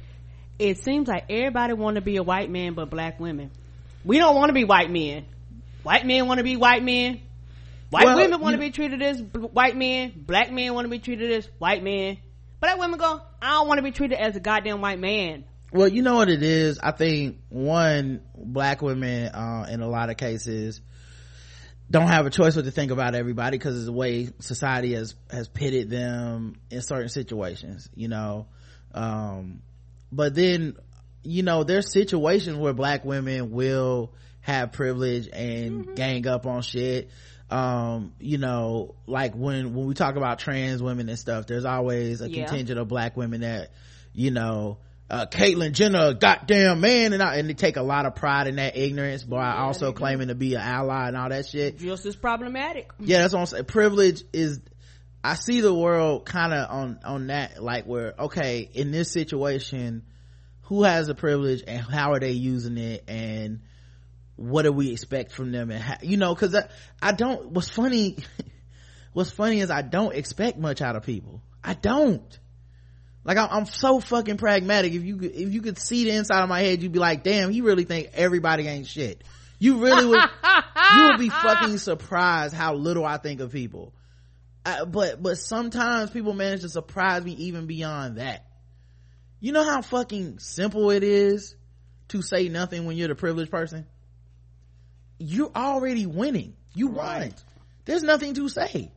It seems like everybody want to be a white man but black women. We don't want to be white men. White men want to be white men white well, women want to be treated as white men black men want to be treated as white men Black women go, I don't want to be treated as a goddamn white man. Well, you know what it is? I think one, black women, uh, in a lot of cases, don't have a choice but to think about everybody because of the way society has, has pitted them in certain situations, you know. Um, but then, you know, there's situations where black women will have privilege and mm-hmm. gang up on shit um you know like when when we talk about trans women and stuff there's always a yeah. contingent of black women that you know uh Caitlyn Jenner goddamn man and I, and they take a lot of pride in that ignorance but yeah, also claiming to be an ally and all that shit. Just as problematic. Yeah that's what I'm saying. Privilege is I see the world kind of on on that like where okay in this situation who has the privilege and how are they using it? And what do we expect from them? And how, you know because I, I don't what's funny what's funny is i don't expect much out of people. I don't. Like I, am so fucking pragmatic. If you if you could see the inside of my head you'd be like damn you really think everybody ain't shit. You really would you would be fucking surprised how little i think of people. I, but but sometimes people manage to surprise me even beyond that. You know how fucking simple it is to say nothing when you're the privileged person you're already winning. You right. won. There's nothing to say.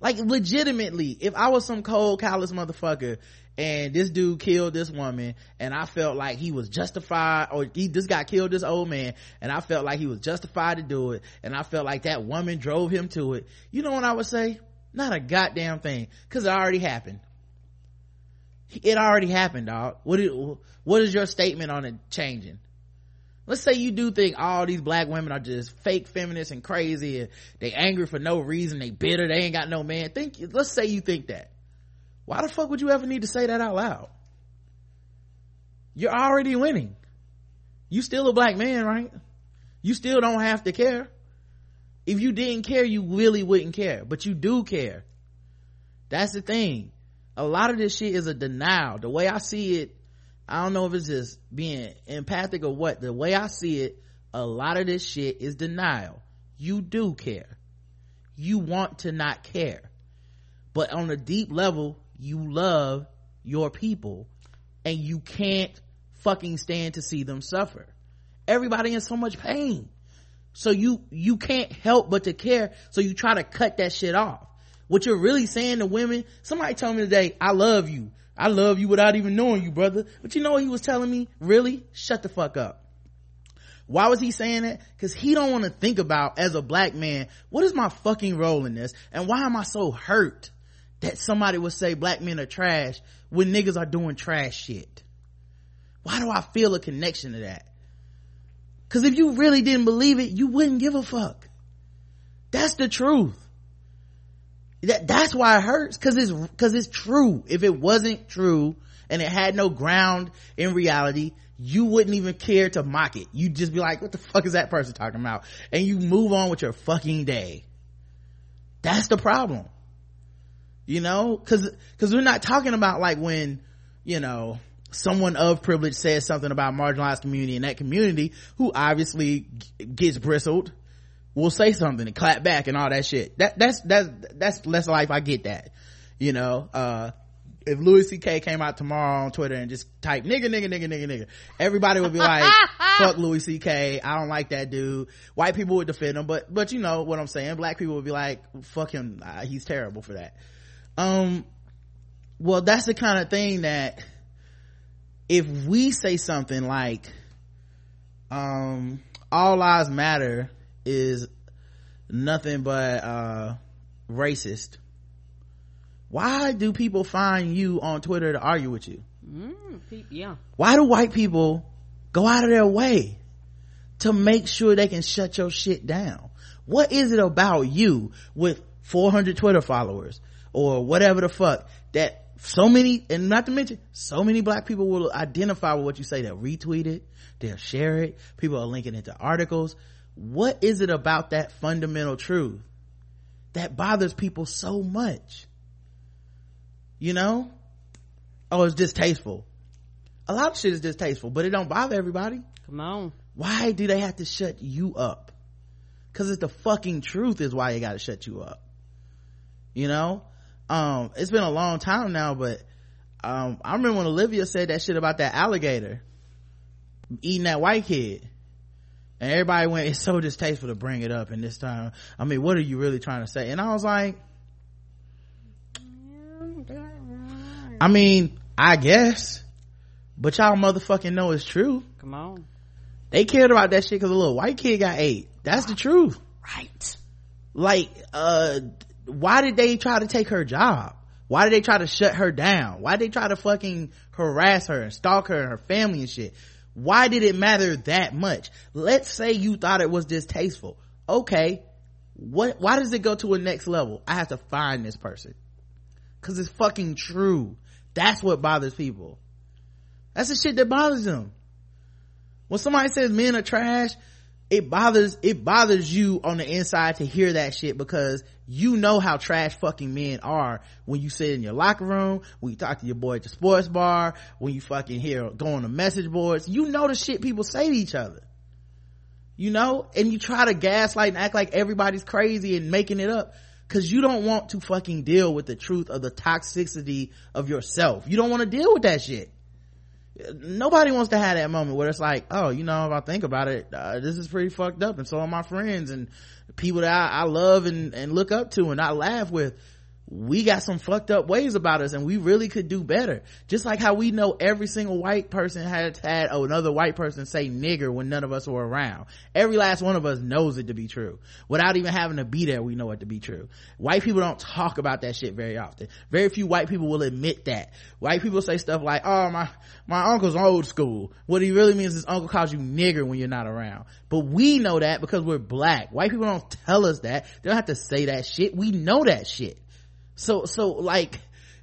Like legitimately, if I was some cold, callous motherfucker and this dude killed this woman and I felt like he was justified or he this guy killed this old man and I felt like he was justified to do it and I felt like that woman drove him to it. You know what I would say? Not a goddamn thing. Cause it already happened. It already happened, dog. What is, what is your statement on it changing? Let's say you do think all these black women are just fake feminists and crazy and they angry for no reason they bitter they ain't got no man. Think let's say you think that. Why the fuck would you ever need to say that out loud? You're already winning. You still a black man right? You still don't have to care. If you didn't care you really wouldn't care but you do care. That's the thing. A lot of this shit is a denial. The way i see it I don't know if it's just being empathic or what. The way I see it, a lot of this shit is denial. You do care. You want to not care. But on a deep level, you love your people and you can't fucking stand to see them suffer everybody in so much pain so you you can't help but to care so you try to cut that shit off what you're really saying to women somebody told me today i love you i love you without even knowing you brother. But you know what he was telling me? Really? Shut the fuck up. Why was he saying that? Because he don't want to think about as a black man what is my fucking role in this? And why am i so hurt that somebody would say black men are trash when niggas are doing trash shit? Why do i feel a connection to that? Because if you really didn't believe it you wouldn't give a fuck. That's the truth that that's why it hurts because it's because it's true. If it wasn't true and it had no ground in reality you wouldn't even care to mock it. You'd just be like what the fuck is that person talking about? And you move on with your fucking day. That's the problem. You know? Because because we're not talking about like when you know someone of privilege says something about marginalized community and that community who obviously gets bristled will say something and clap back and all that shit that that's that's that's less life i get that you know uh if Louis C.K. came out tomorrow on Twitter and just type nigga, nigga, nigga, nigga, nigga, everybody would be like, fuck Louis C.K. I don't like that dude. White people would defend him, but, but you know what I'm saying? Black people would be like, fuck him. Uh, he's terrible for that. Um, well, that's the kind of thing that if we say something like, um, all lives matter is nothing but, uh, racist. Why do people find you on twitter to argue with you? Mm, yeah. Why do white people go out of their way to make sure they can shut your shit down? What is it about you with 400 twitter followers or whatever the fuck that so many and not to mention so many black people will identify with what you say. They'll retweet it. They'll share it. People are linking it to articles what is it about that fundamental truth that bothers people so much? You know? Oh it's distasteful. A lot of shit is distasteful but it don't bother everybody. Come on. Why do they have to shut you up? Because it's the fucking truth is why they gotta shut you up. You know? Um it's been a long time now but um i remember when olivia said that shit about that alligator eating that white kid and everybody went it's so distasteful to bring it up and this time i mean what are you really trying to say and i was like I mean, I guess, but y'all motherfucking know it's true. Come on. They cared about that shit because a little white kid got ate. That's the truth. Right. Like, uh, why did they try to take her job? Why did they try to shut her down? Why did they try to fucking harass her and stalk her and her family and shit? Why did it matter that much? Let's say you thought it was distasteful. Okay. What, why does it go to a next level? I have to find this person. Cause it's fucking true. That's what bothers people. That's the shit that bothers them. When somebody says men are trash, it bothers, it bothers you on the inside to hear that shit because you know how trash fucking men are when you sit in your locker room, when you talk to your boy at the sports bar, when you fucking hear, go on the message boards. You know the shit people say to each other. You know? And you try to gaslight and act like everybody's crazy and making it up because you don't want to fucking deal with the truth of the toxicity of yourself. You don't want to deal with that shit. Nobody wants to have that moment where it's like, oh, you know, if I think about it, uh, this is pretty fucked up. And so are my friends and people that I, I love and, and look up to and I laugh with we got some fucked up ways about us and we really could do better. Just like how we know every single white person had had another white person say nigger when none of us were around. Every last one of us knows it to be true. Without even having to be there, we know it to be true. White people don't talk about that shit very often. Very few white people will admit that. White people say stuff like, oh, my, my uncle's old school. What he really means is uncle calls you nigger when you're not around. But we know that because we're black. White people don't tell us that. They don't have to say that shit. We know that shit so so like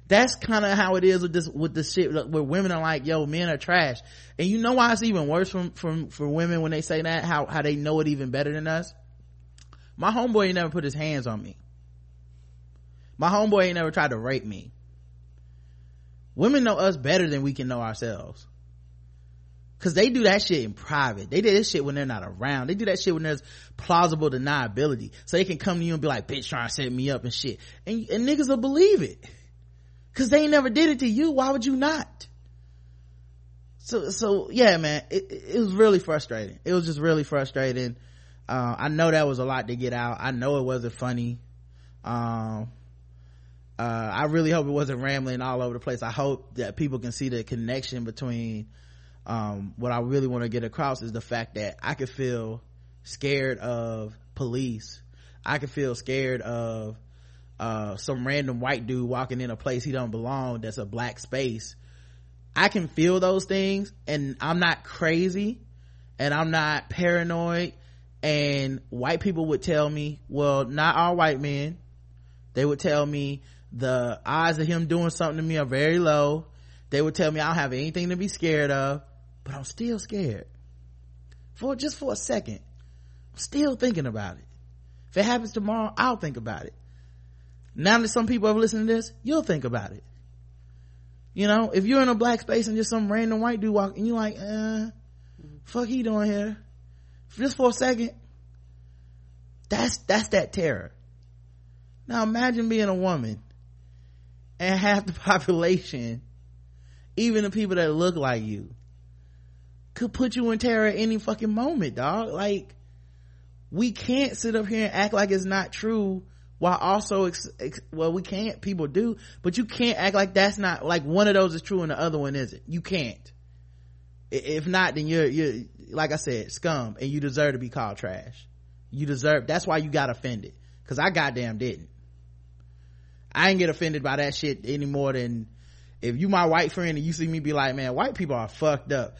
that's kind of how it is with this with the shit where women are like yo men are trash. And you know why it's even worse from from for women when they say that? How how they know it even better than us? My homeboy ain't never put his hands on me. My homeboy ain't never tried to rape me. Women know us better than we can know ourselves Cause they do that shit in private. They do this shit when they're not around. They do that shit when there's plausible deniability. So they can come to you and be like, bitch trying to set me up and shit. And, and niggas will believe it. Cause they never did it to you. Why would you not? so so yeah man it, it was really frustrating it was just really frustrating uh, i know that was a lot to get out i know it wasn't funny um uh, i really hope it wasn't rambling all over the place i hope that people can see the connection between um, what i really want to get across is the fact that i could feel scared of police i could feel scared of uh, some random white dude walking in a place he don't belong that's a black space I can feel those things and I'm not crazy and I'm not paranoid and white people would tell me, well, not all white men. They would tell me the odds of him doing something to me are very low. They would tell me I don't have anything to be scared of, but I'm still scared. For just for a second. I'm still thinking about it. If it happens tomorrow, I'll think about it. Now that some people have listened to this, you'll think about it you know, if you're in a black space and just some random white dude walking, you're like, uh, fuck he doing here? Just for a second. That's, that's that terror. Now imagine being a woman and half the population, even the people that look like you, could put you in terror at any fucking moment, dog. Like, we can't sit up here and act like it's not true while also ex, ex, well we can't people do but you can't act like that's not like one of those is true and the other one isn't. You can't. If not then you're you're like i said scum and you deserve to be called trash. You deserve that's why you got offended because i goddamn didn't. I ain't get offended by that shit any more than if you my white friend and you see me be like man white people are fucked up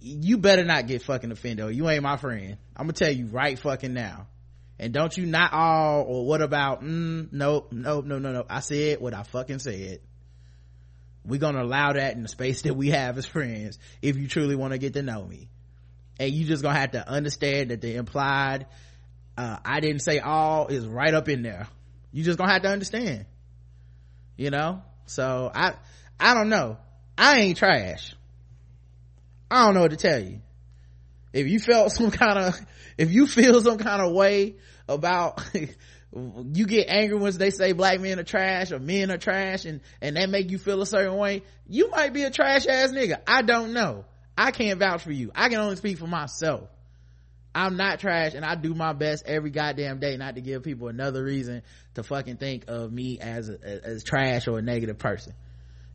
you better not get fucking offended. Or you ain't my friend. I'm gonna tell you right fucking now. And don't you not all or what about mm, nope nope no no no. I said what i fucking said. We're gonna allow that in the space that we have as friends if you truly want to get to know me. And you just gonna have to understand that the implied uh, i didn't say all is right up in there. You just gonna have to understand. You know? So i i don't know. I ain't trash i don't know what to tell you. If you felt some kind of if you feel some kind of way about you get angry when they say black men are trash or men are trash and and that make you feel a certain way you might be a trash ass nigga. I don't know. I can't vouch for you. I can only speak for myself. I'm not trash and i do my best every goddamn day not to give people another reason to fucking think of me as a, as trash or a negative person.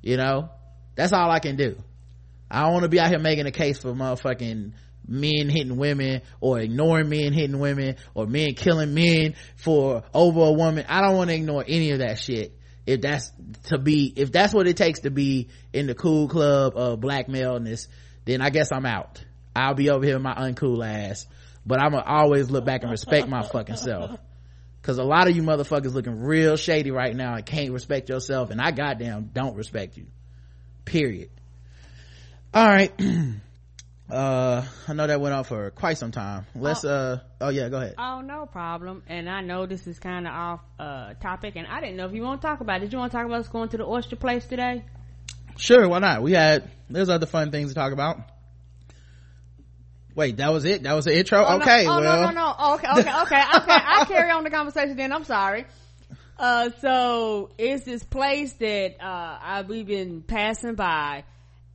You know? That's all i can do i don't want to be out here making a case for motherfucking men hitting women or ignoring men hitting women or men killing men for over a woman. I don't want to ignore any of that shit. If that's to be, if that's what it takes to be in the cool club of black maleness, then I guess I'm out. I'll be over here with my uncool ass. But I'm gonna always look back and respect my fucking self. Cause a lot of you motherfuckers looking real shady right now and can't respect yourself and I goddamn don't respect you. Period. Alright. uh i know that went on for quite some time. Let's oh, uh oh yeah go ahead. Oh no problem. And i know this is kind of off uh topic and i didn't know if you want to talk about it. Did you want to talk about us going to the oyster place today? Sure why not? We had there's other fun things to talk about. Wait that was it? That was the intro? Oh, okay no, oh, well no no no. Oh, okay okay okay. Okay i'll carry on the conversation then. I'm sorry. Uh so it's this place that uh I, we've been passing by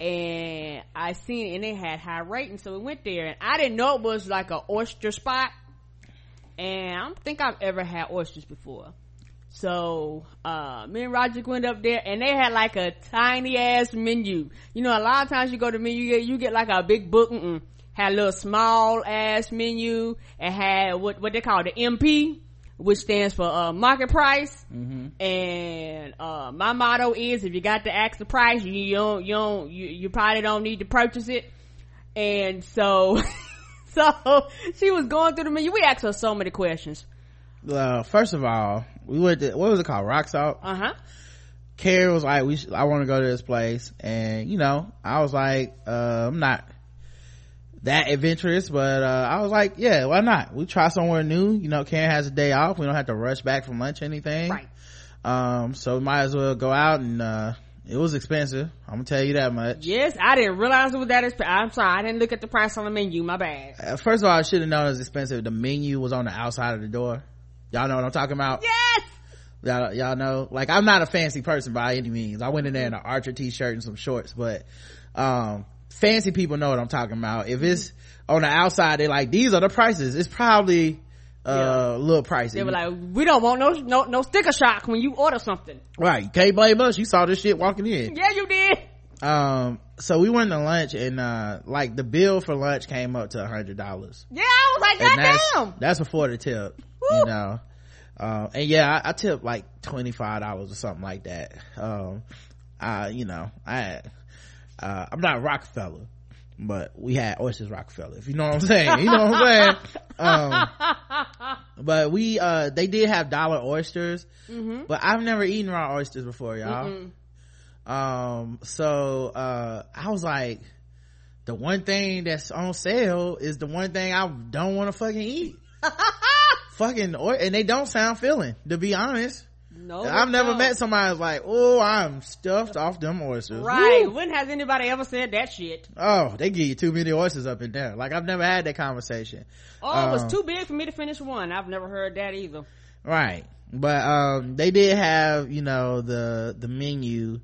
and I seen it and it had high ratings, so we went there and I didn't know it was like a oyster spot. And I don't think I've ever had oysters before. So, uh, me and Roger went up there and they had like a tiny ass menu. You know, a lot of times you go to menu, you get, you get like a big book, mm-mm. had a little small ass menu and had what, what they call the MP which stands for uh, market price. Mm-hmm. And uh, my motto is, if you got to ask the price, you, you don't, you don't, you, you probably don't need to purchase it. And so, so she was going through the menu. We asked her so many questions. Uh, first of all, we went to what was it called? Rock Salt. Uh huh. Carrie was like, "We, should, I want to go to this place," and you know, I was like, uh, "I'm not that adventurous, but, uh, I was like, yeah, why not? We try somewhere new. You know, Karen has a day off. We don't have to rush back from lunch or anything. Right. Um, so we might as well go out and, uh, it was expensive. I'm gonna tell you that much. Yes, I didn't realize it was that expensive. I'm sorry, I didn't look at the price on the menu. My bad. Uh, first of all, I should have known it was expensive. The menu was on the outside of the door. Y'all know what I'm talking about? Yes! Y'all, y'all know? Like, I'm not a fancy person by any means. I went in there in an Archer t-shirt and some shorts, but, um, fancy people know what i'm talking about if it's on the outside they're like these are the prices it's probably uh Yeah. a little pricey They were like, we don't want no, no, no sticker shock when you order something. right you can't blame us you saw this shit walking in Yeah, you did. um so we went to lunch and uh like the bill for lunch came up to a hundred dollars Yeah, I was like, and that's goddamn. that's before the tip Woo. you know um and yeah i, I tipped like 25 dollars or something like that um uh you know i uh i'm not rockefeller but we had oysters rockefeller if you know what i'm saying. You know what i'm saying? Um but we uh they did have dollar oysters Mm-hmm. but i've never eaten raw oysters before y'all. Um so uh i was like the one thing that's on sale is the one thing i don't want to fucking eat. Fucking oy- and they don't sound filling to be honest No, i've never don't. met somebody that's like oh i'm stuffed off them oysters Right. Woo. When has anybody ever said that shit? oh they give you too many oysters up in there like i've never had that conversation Oh, it was Um, too big for me to finish one. I've never heard that either. right but um they did have you know the the menu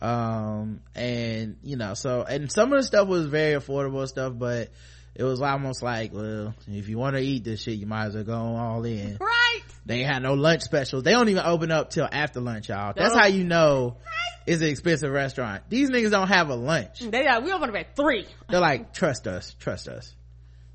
um and you know so and some of the stuff was very affordable stuff but it was almost like well if you want to eat this shit you might as well go all in Right. they ain't had no lunch specials they don't even open up till after lunch y'all that's how you know it's an expensive restaurant these niggas don't have a lunch mm, They got, we opened up at three. they're like trust us trust us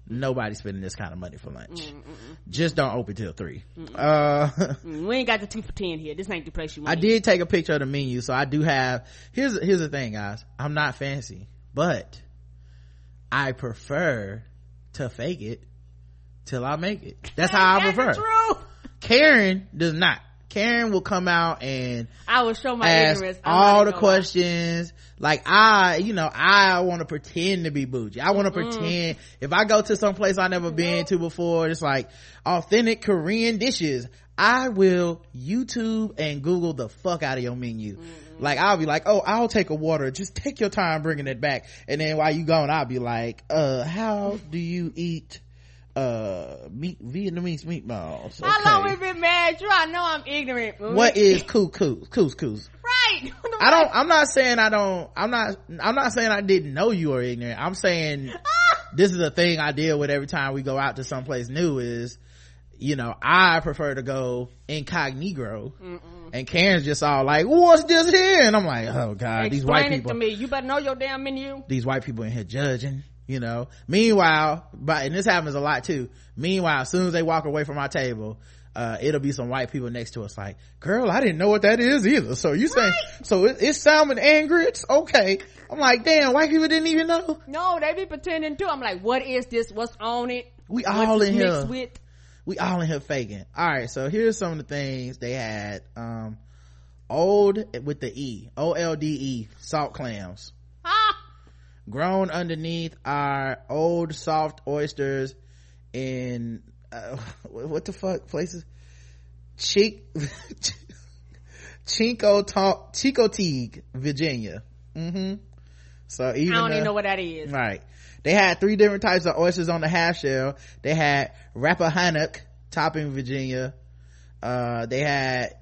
nobody's spending this kind of money for lunch mm, mm, just don't open till 3 uh Mm, We ain't got the two for ten here. This ain't the place you want. I did take a picture of the menu, so I do have. Here's here's the thing, guys. I'm not fancy, but I prefer to fake it till I make it. That's how I prefer. True. Karen does not. Karen will come out and I will show my ask ignorance. I'm all the questions. Like I, you know, I want to pretend to be bougie. I want to mm. pretend if I go to some place I never been to before, it's like authentic Korean dishes. I will YouTube and Google the fuck out of your menu. Mm. Like I'll be like, oh, I'll take a water. Just take your time bringing it back. And then while you gone, I'll be like, uh, how do you eat, uh, meat, Vietnamese meatballs? How long Okay. we been mad? You, I know I'm ignorant. What is couscous? Couscous. right? I don't, I'm not saying I don't, I'm not, I'm not saying I didn't know you were ignorant. I'm saying this is a thing I deal with every time we go out to someplace new is, you know, I prefer to go incognito and Karen's just all like, what's this here? And I'm like, oh god, these white Explain it people, to me. You better know your damn menu. these white people in here judging, you know. Meanwhile, but, and this happens a lot too. Meanwhile, as soon as they walk away from our table, uh, it'll be some white people next to us like, girl, I didn't know what that is either. So you saying, so it, it's salmon and grits? Okay. I'm like, damn, white people didn't even know. No, they be pretending too. I'm like, what is this? What's on it? We What's all this in here. with? We all in here faking all right so here's some of the things they had um old with the e o-l-d-e salt clams Ah, grown underneath are old soft oysters in uh, what the fuck places Chick Chico Ta- Chicoteague, Virginia. Mm-hmm. So even I don't even know what that is. Right. They had three different types of oysters on the half shell. They had Rappahannock, topping Virginia. Uh, they had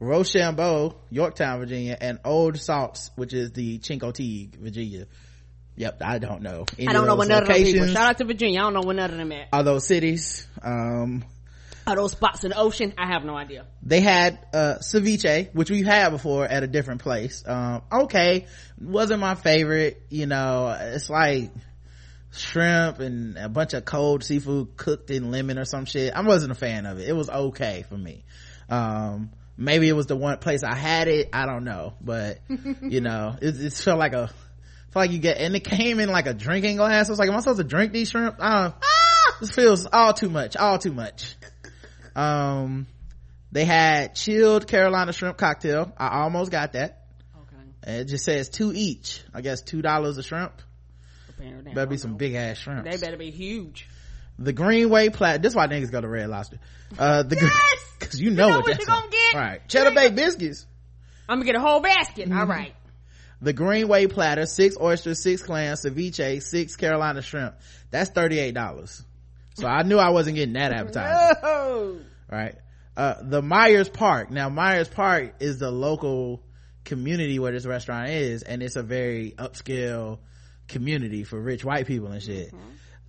Rochambeau, Yorktown, Virginia, and Old Salts, which is the Chincoteague, Virginia. Yep, I don't know. I don't know what none of them people. Shout out to Virginia. I don't know what none of them at. Are those cities? Um, Are those spots in the ocean? I have no idea. they had uh ceviche which we've had before at a different place um okay wasn't my favorite you know it's like shrimp and a bunch of cold seafood cooked in lemon or some shit. I wasn't a fan of it. It was okay for me. Um maybe it was the one place i had it. I don't know. But you know it, it felt like a felt like you get and it came in like a drinking glass. I was like am i supposed to drink these shrimp? Uh, this feels all too much all too much. Um they had chilled carolina shrimp cocktail. I almost got that. Okay. and it just says two each. I guess two dollars a shrimp Apparently. better be some big ass shrimp They better be huge. the greenway plat this is why niggas go to red lobster uh the Yes! because you know know what, what that's you gonna on. get. right cheddar Bay biscuits I'm gonna get a whole basket. Mm-hmm. All right. the greenway platter six oysters six clams ceviche six carolina shrimp that's 38 dollars so i knew i wasn't getting that advertising Oh. right uh the myers park now myers park is the local community where this restaurant is and it's a very upscale community for rich white people and shit. Mm-hmm.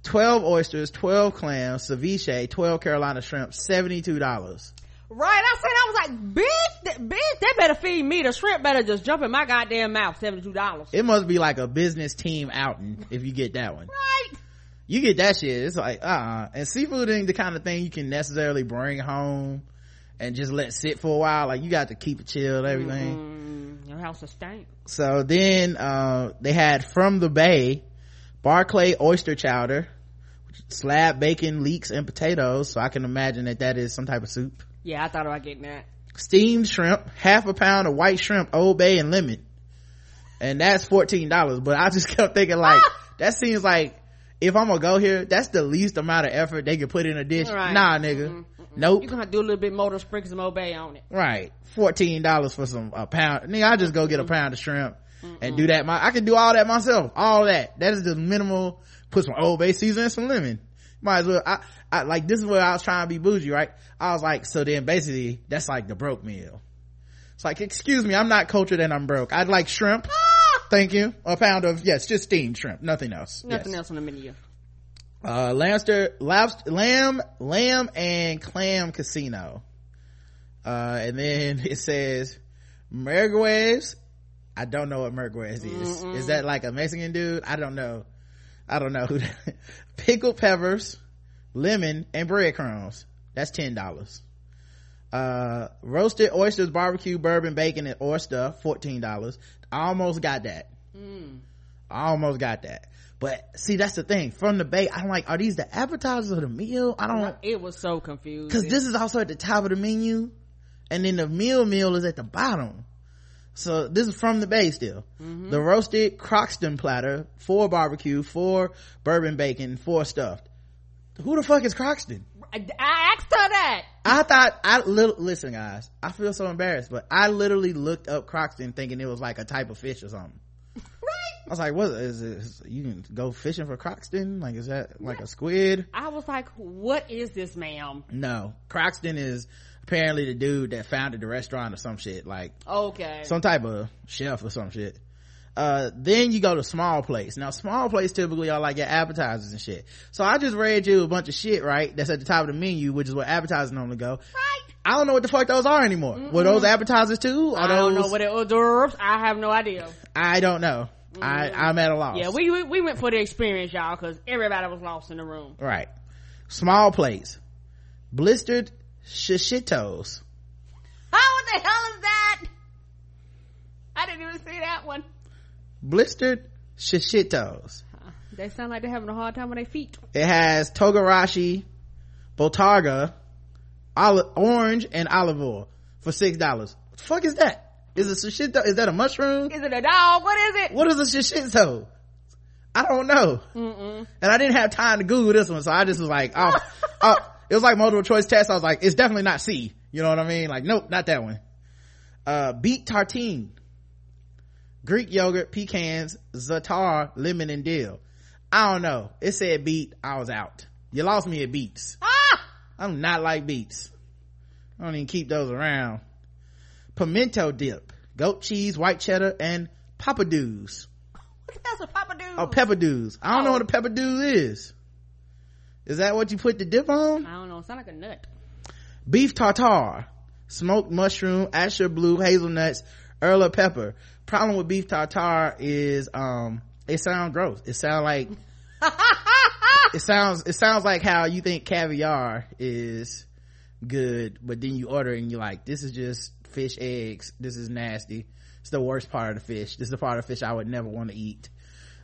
12 oysters, 12 clams, ceviche, 12 Carolina shrimp, $72. Right, I said, I was like, bitch, bitch, they better feed me. The shrimp better just jump in my goddamn mouth. $72. It must be like a business team outing if you get that one. Right. You get that shit. It's like, uh-uh. And seafood ain't the kind of thing you can necessarily bring home and just let sit for a while. Like you got to keep it chilled, everything. Mm-hmm. Your house is stank. So then, uh, they had from the bay, Barclay oyster chowder, slab bacon, leeks, and potatoes. So I can imagine that that is some type of soup. Yeah, I thought about getting that. Steamed shrimp, half a pound of white shrimp, Old Bay and lemon. And that's $14. But I just kept thinking like, ah! that seems like if I'm gonna go here, that's the least amount of effort they could put in a dish. Right. Nah, nigga. Mm-hmm. Nope. You're gonna do a little bit more to sprinkle some Old Bay on it. Right. $14 for some, a pound. Nigga, I just go get a pound of shrimp Mm-mm. and do that. My, I can do all that myself. All that. That is the minimal. Put some Old Bay season and some lemon might as well I, I like this is where i was trying to be bougie right i was like so then basically that's like the broke meal it's like excuse me i'm not cultured and i'm broke i'd like shrimp ah! thank you a pound of yes just steamed shrimp nothing else nothing yes. else on the menu uh lobster lobster lamb lamb and clam casino uh and then it says merguez i don't know what merguez is Mm-mm. is that like a mexican dude i don't know I don't know who that, pickled peppers, lemon, and breadcrumbs. That's ten dollars. Uh, roasted oysters, barbecue, bourbon, bacon, and oyster, fourteen dollars. I almost got that. Mm. I almost got that. But see, that's the thing. From the bay, I'm like, are these the appetizers of the meal? I don't. It was so confused. Cause this is also at the top of the menu, and then the meal meal is at the bottom. So this is from the bay still. Mm-hmm. The roasted Croxton platter, four barbecue, four bourbon bacon, four stuffed. Who the fuck is Croxton? I, asked her that. I thought I li- listen, guys. I feel so embarrassed, but I literally looked up Croxton thinking it was like a type of fish or something. I was like, "What is this? You can go fishing for Croxton? Like, is that like a squid?" I was like, "What is this, ma'am?" No, Croxton is apparently the dude that founded the restaurant or some shit like okay. some type of chef or some shit. Uh, then you go to small place. Now small place typically are like your appetizers and shit. So i just read you a bunch of shit right that's at the top of the menu which is where appetizers normally go. Right. I don't know what the fuck those are anymore. Mm-mm. were those appetizers too? I don't know what it hors i have no idea. I don't know I, I'm at a loss. Yeah, we, we, we went for the experience, y'all, cause everybody was lost in the room. Right. Small plates, Blistered shishitos. Oh, what the hell is that? I didn't even see that one. Blistered shishitos. they sound like they're having a hard time with their feet. It has togarashi, bottarga, olive, orange, and olive oil for six dollars. What the fuck is that? Is it shishito? Is that a mushroom? Is it a dog? What is it? What is a shishito? I don't know. Mm-mm. And I didn't have time to Google this one, so I just was like, oh, oh it was like multiple choice test. I was like, it's definitely not C. You know what I mean? Like, nope, not that one. Uh, beet tartine. Greek yogurt, pecans, za'atar, lemon, and dill. I don't know. It said beet. I was out. You lost me at beets. Ah! I do not like beets. I don't even keep those around. Pimento dip, goat cheese, white cheddar, and papadoos. That's a papadoos. Oh, peppadoos. I don't oh. know what a peppadoos is. Is that what you put the dip on? I don't know. It sounds like a nut. Beef tartare, smoked mushroom, Asher blue, hazelnuts, Aleppo pepper. Problem with beef tartare is, um, it sounds gross. It sounds like, it sounds, it sounds like how you think caviar is good, but then you order and you're like, this is just fish eggs. This is nasty. It's the worst part of the fish. This is the part of the fish I would never want to eat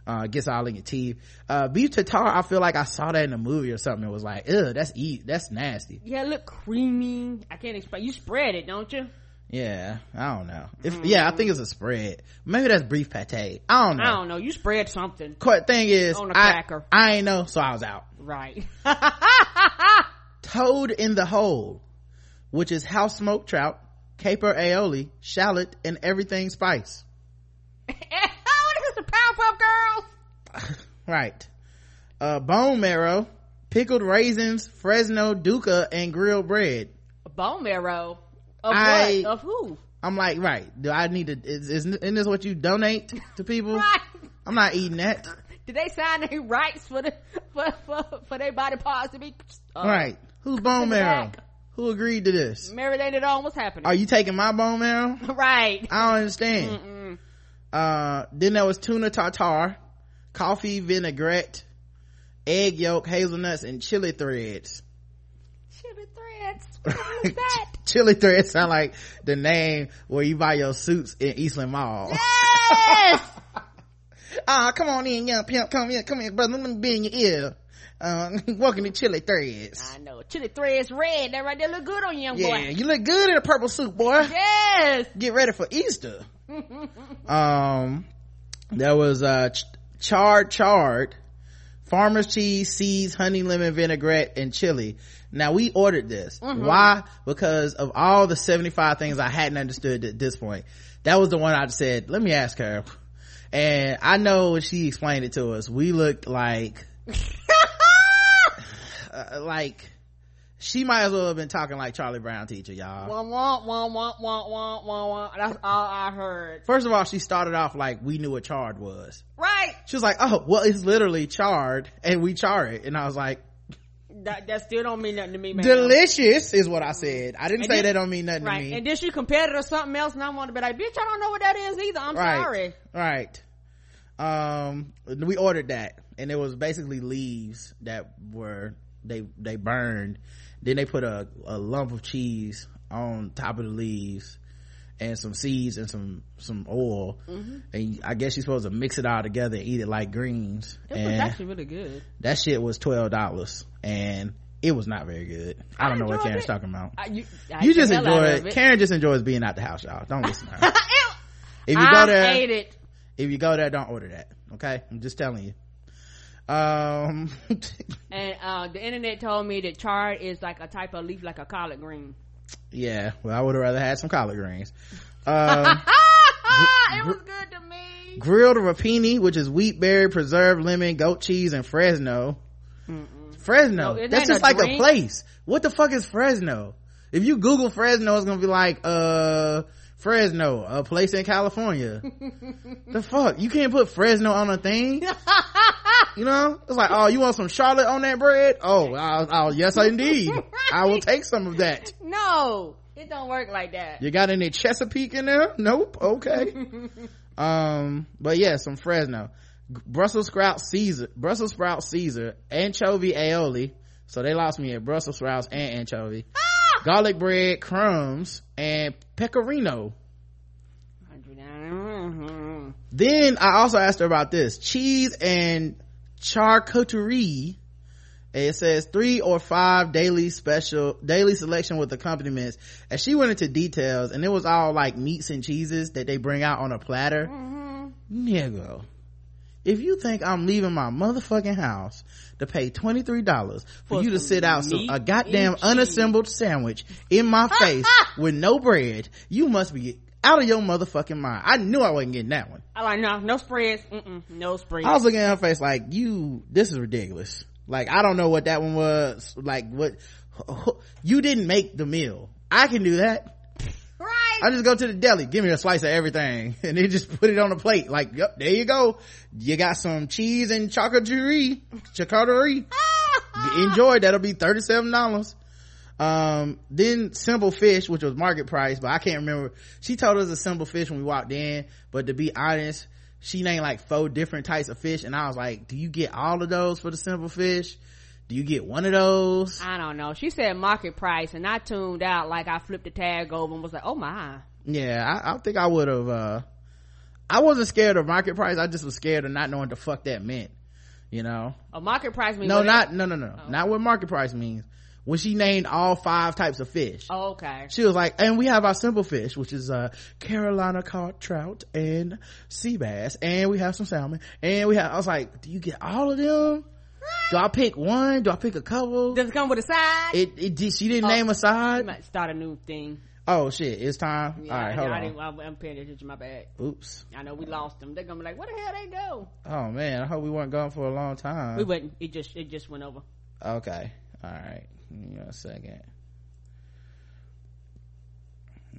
uh, gets all in your teeth. Uh, beef tartare, I feel like I saw that in a movie or something. It was like, ugh, that's eat, that's nasty. Yeah, look creamy. I can't explain. You spread it, don't you? Yeah, I don't know. If, mm. yeah, I think it's a spread. Maybe that's beef pate. I don't know. I don't know. You spread something. Quite thing is, on a cracker. I, I ain't know, so I was out. Right. Toad in the hole, which is house smoked trout, caper aioli, shallot, and everything spice. oh, this is the Powerpuff Girls. right. Uh, bone marrow, pickled raisins, Fresno Duca, and grilled bread. Bone marrow? Of I, what? Of who? I'm like, right. Do I need to, is, is, isn't this what you donate to people? right. I'm not eating that. did they sign their rights for the for for, for their body parts to be uh, right who's bone marrow back. Who agreed to this marinated on? What's happening? are you taking my bone marrow right? i don't understand Mm-mm. uh then there was tuna tartar, coffee vinaigrette egg yolk hazelnuts and chili threads Chili threads. What is that? chili threads sound like the name where you buy your suits in eastland mall yes. Ah, come on in, young pimp. Come here, come here, brother. Let me be in your ear. Uh, welcome to Chili Threads. I know. Chili threads red. That right there look good on you, young Yeah, boy. you look good in a purple suit, boy. Yes. Get ready for Easter. um, there was, uh, ch- charred, charred, farmer's cheese, seeds, honey, lemon, vinaigrette, and chili. Now we ordered this. Why? Because of all the 75 things I hadn't understood at this point. That was the one I said, let me ask her. And I know when she explained it to us, we looked like, uh, like, she might as well have been talking like Charlie Brown teacher, y'all. Wah, wah, wah, wah, wah, wah, wah, wah. That's all I heard. First of all, she started off like we knew what charred was. Right. She was like, "Oh, well, it's literally charred, and we char it." And I was like, That, that still don't mean nothing to me, man. "Delicious," is what I said. I didn't And say then- that don't mean nothing Right. to me. And then she compared it to something else and I want to be like, bitch, I don't know what that is either. I'm right, sorry. right. Um, we ordered that, and it was basically leaves that were they they burned. Then they put a a lump of cheese on top of the leaves. And some seeds and some some oil, Mm-hmm. and I guess you're supposed to mix it all together and eat it like greens. It was and actually really good. that shit was twelve dollars and it was not very good i don't know what karen's it. talking about I, you I you just the hell out enjoy of it karen just enjoys being out the house y'all don't listen to her if you I go there it. if you go there don't order that okay i'm just telling you um And uh, the internet told me that chard is like a type of leaf, like a collard green. yeah well i would have rather had some collard greens. Um it was good to me. grilled rapini which is wheat berry preserved lemon goat cheese and fresno. Fresno? No, that's just like a place. What the fuck is fresno? If you google fresno it's gonna be like uh fresno a place in california. The fuck? You can't put fresno on a thing? You know? It's like oh you want some charlotte on that bread? Oh I'll, I'll, yes indeed. I will take some of that. No, it don't work like that. you got any chesapeake in there? Nope okay. Um but yeah some fresno. Brussels sprout caesar brussels sprout caesar anchovy aioli. So they lost me at brussels sprouts and anchovy garlic bread crumbs and pecorino. Then i also asked her about this. Cheese and charcuterie. It says three or five daily special daily selection with accompaniments. And she went into details and it was all like meats and cheeses that they bring out on a platter. Mm-hmm. Nigga if you think i'm leaving my motherfucking house to pay $23 for, For you to sit out some, a goddamn unassembled sandwich in my face with no bread you must be out of your motherfucking mind i knew i wasn't getting that one I like no, no spreads. Mm-mm, no spreads. I was looking at her face like, you, this is ridiculous. Like, I don't know what that one was. Like, what, you didn't make the meal. I can do that. I just go to the deli, give me a slice of everything, and they just put it on a plate. Like, yep, there you go. You got some cheese and charcuterie, charcuterie. Enjoy. That'll be $37. Um, then simple fish, which was market price, but I can't remember. She told us a simple fish when we walked in, but to be honest, she named like four different types of fish, and I was like, do you get all of those for the simple fish? Do you get one of those? I don't know. She said market price, and I tuned out like I flipped the tag over and was like, "Oh my!" Yeah, I, I think I would have, uh, I wasn't scared of market price, I just was scared of not knowing what the fuck that meant. You know? A market price means No, not, no, no, no, not what market price means. When she named all five types of fish. Oh, okay. She was like, and we have our simple fish, which is, uh, Carolina cod trout and sea bass, and we have some salmon, and we have, I was like, do you get all of them? Do I pick one? Do I pick a couple? Does it come with a side? It, it, did- she didn't Oh. name a side? might start a new thing. Oh shit, it's time? Yeah, Alright, I, hold I on. I, I'm paying attention. to My bad. Oops. I know we lost them. They're gonna be like, "Where the hell they go?" Oh man, I hope we weren't gone for a long time. we wouldn't. It just it just went over. Okay. All right. Give me a second.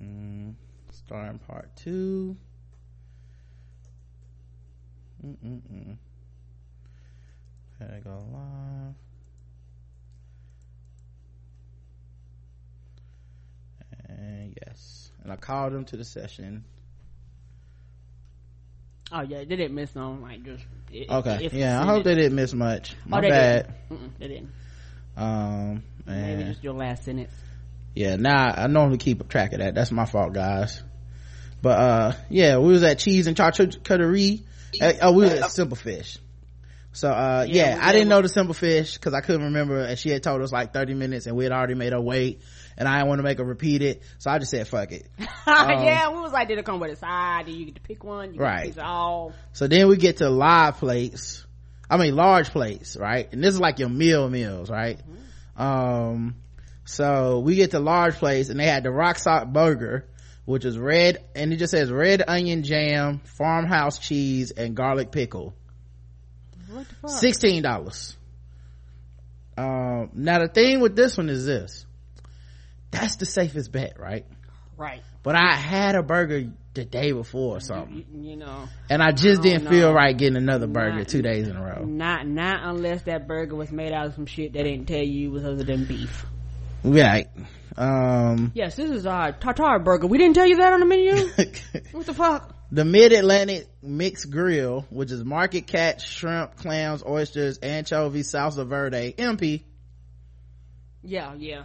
Mm, starting part two. Mm-mm-mm. Okay, go live. And yes. And I called them to the session. Oh yeah, they didn't miss no like just. Okay. if- yeah, I hope they didn't miss much. My oh, they bad. Didn't. They didn't. Um, Maybe just your last sentence. yeah, now I normally keep track of that. That's my fault, guys. But uh, yeah, we was at Cheese and Charcuterie. Oh, we was at Simple Fish. So uh, Yeah, yeah, I didn't know the Simple Fish because I couldn't remember, and she had told us like thirty minutes, and we had already made her wait, and I didn't want to make her repeat it, so I just said fuck it. yeah, we was like, did it come with a side? Do you get to pick one? You Right. So then we get to live plates. I mean large plates, right? And this is like your meal meals, right? Um, so we get to large plates and they had the rock salt burger, which is red, and it just says red onion jam, farmhouse cheese, and garlic pickle. What the fuck? Sixteen dollars. Um, now the thing with this one is this. That's the safest bet, right? Right. But I had a burger the day before or something. You, you know, And I just I didn't don't feel right getting another burger Not- two days in a row. not not unless that burger was made out of some shit they didn't tell you was other than beef. Right. Um, Yes, this is our tartar burger. We didn't tell you that on the menu. what the fuck? The Mid-Atlantic Mixed Grill, which is market catch, shrimp, clams, oysters, anchovies, salsa verde, MP. Yeah, yeah,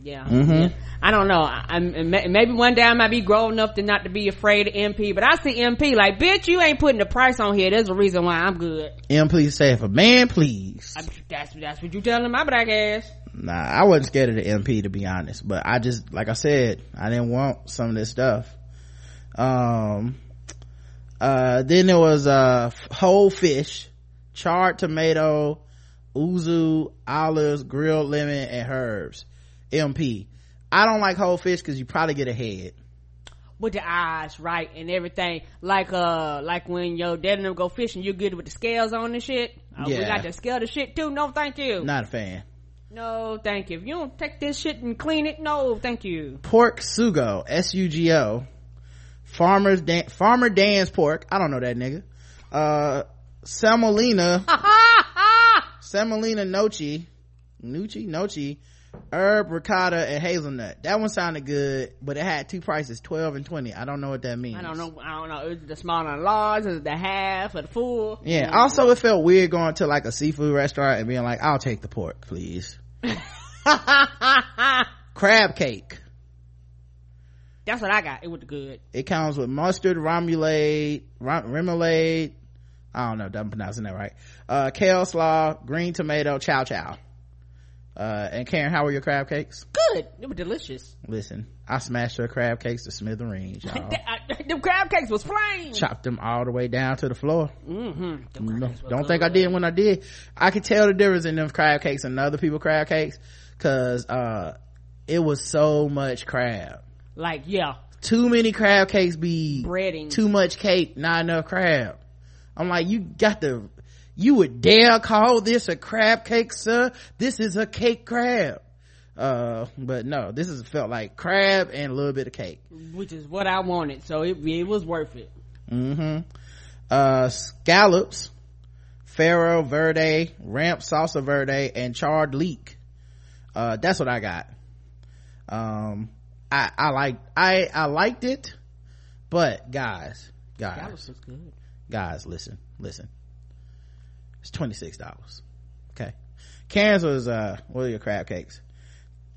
yeah. Mhm. yeah. I don't know. I, I'm maybe one day I might be grown enough to not to be afraid of MP, but I see MP like, bitch, you ain't putting the price on here. There's a reason why I'm good. MP say if a man please. I, that's that's what you telling my black ass. Nah, I wasn't scared of the MP to be honest, but I just, like I said, I didn't want some of this stuff. Um, uh, then there was, uh, whole fish, charred tomato, yuzu, olives, grilled lemon, and herbs. MP. I don't like whole fish because you probably get a head. with the eyes right and everything like uh like when your dad and them go fishing you're good with the scales on and shit uh, we Yeah. got to scale the shit too no thank you Not a fan. no thank you if you don't take this shit and clean it no thank you Pork sugo, S-U-G-O. Farmer's Dan- Farmer Dan's pork. I don't know that nigga. Uh, semolina, semolina nochi, nuchi, nochi, herb, ricotta, and hazelnut. That one sounded good, but it had two prices, 12 and 20. I don't know what that means. i don't know i don't know is it the small and large is it the half or the full Yeah. Also, it felt weird going to like a seafood restaurant and being like, I'll take the pork, please. Crab cake. That's what i got it was good It comes with mustard, remoulade, ram- remoulade. I don't know if I'm pronouncing that right. Uh, kale slaw, green tomato, chow chow. Uh, and Karen, how were your crab cakes? good They were delicious Listen, I smashed her crab cakes to smithereens, y'all. the crab cakes was flame Chopped them all the way down to the floor. mm-hmm. No, don't think I did when I did. I could tell the difference in them crab cakes and other people crab cakes, cause, uh, it was so much crab. Like yeah Too many crab cakes be breading too much cake, not enough crab. I'm like, you got the, you would dare call this a crab cake, sir? This is a cake crab. Uh, but no, this is felt like crab and a little bit of cake. which is what i wanted so it, it was worth it Mm-hmm. Uh, scallops, farro verde, ramp salsa verde, and charred leek. Uh, that's what I got. Um, I, I like, I, I liked it, but guys, guys, Scallops was good. guys listen listen. It's $26 okay? Karen's was uh what are your crab cakes?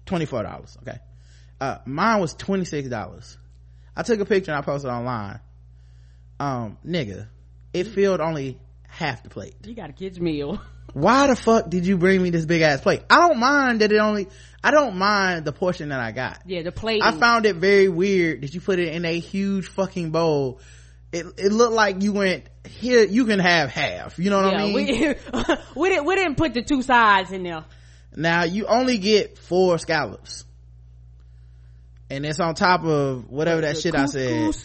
$24 okay? Uh mine was $26 i took a picture and i posted online. Um nigga it filled only half the plate. You got a kid's meal why the fuck did you bring me this big ass plate i don't mind that it only i don't mind the portion that i got yeah the plate I found it very weird that you put it in a huge fucking bowl. It it looked like you went here. You can have half. You know what I mean? we, we didn't we didn't put the two sides in there now you only get four scallops, and it's on top of whatever that The shit I said.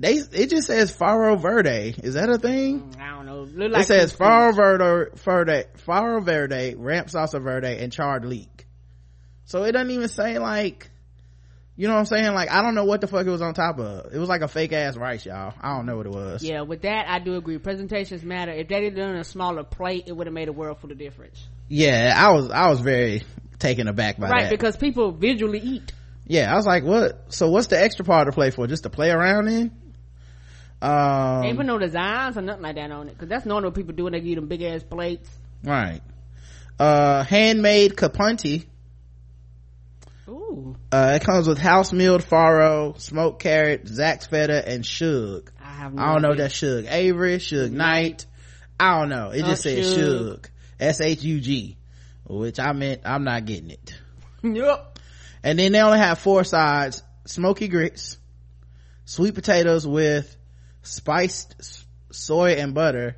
They it just says farro verde. Is that a thing? Mm, I don't know. Look like it says farro verde, verde, farro verde, ramp salsa verde, and charred leek. So it doesn't even say like, You know what I'm saying? Like, I don't know what the fuck it was on top of. It was like a fake ass rice, y'all. I don't know what it was. Yeah, with that, I do agree. Presentations matter. If they had done a smaller plate, it would have made a world full of difference. Yeah, I was, I was very taken aback by right, that. Right, because people visually eat. yeah, I was like, what? So what's the extra part to play for? Just to play around in? Um, Ain't put no designs or nothing like that on it. Cause that's normally what people do when they give them big ass plates. right. Uh, handmade capunti. Ooh. Uh, it comes with house milled farro, smoked carrot, Zax feta, and shug. I have no I don't know if that's Shug Avery, Suge Knight. I don't know. It just Uh, says Suge. Suge. S-H-U-G. Which I meant, I'm not getting it. Yep. And then they only have four sides. Smoky grits, sweet potatoes with spiced soy and butter,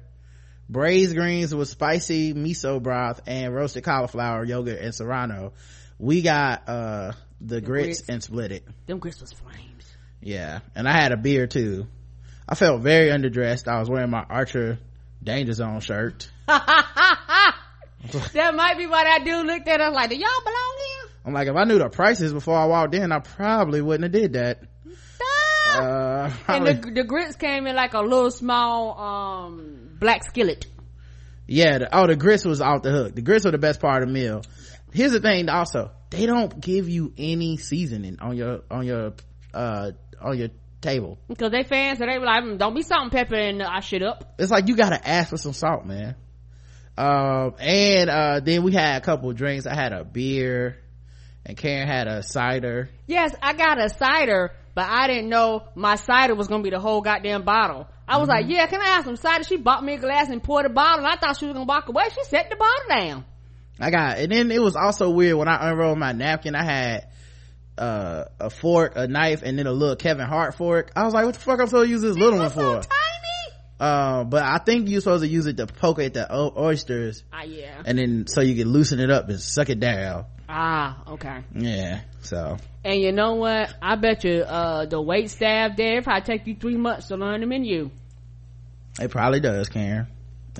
braised greens with spicy miso broth, and roasted cauliflower, yogurt, and serrano. We got, uh, the grits, grits. and split it. Them grits was flames. Yeah. And I had a beer too. I felt very underdressed. I was wearing my Archer Danger Zone shirt. that might be why that dude looked at us like, do y'all belong here? I'm like, if I knew the prices before I walked in, I probably wouldn't have did that. Uh, and the, the grits came in like a little small, um, black skillet. yeah, the, oh, the grits was off the hook. The grits were the best part of the meal. Here's the thing also, they don't give you any seasoning on your, on your, uh, on your table. Because they fans, so they were like, "Mm, don't be salt and pepper and our shit up. It's like you gotta ask for some salt, man. Um, and, uh, then we had a couple of drinks. I had a beer and Karen had a cider. Yes, I got a cider, but I didn't know my cider was gonna be the whole goddamn bottle. I was like, yeah, can I have some cider? She bought me a glass and poured a bottle, and I thought she was gonna walk away. She set the bottle down. I got, and then it was also weird when I unrolled my napkin, I had, uh, a fork, a knife, and then a little Kevin Hart fork. I was like, what the fuck I'm supposed to use this little one It's so for? tiny. Uh, but I think you're supposed to use it to poke at the o- oysters, Ah, yeah. and then so you can loosen it up and suck it down. Ah, okay. Yeah, so. And you know what? I bet you, uh, the wait staff there probably take you three months to learn the menu. It probably does, Karen.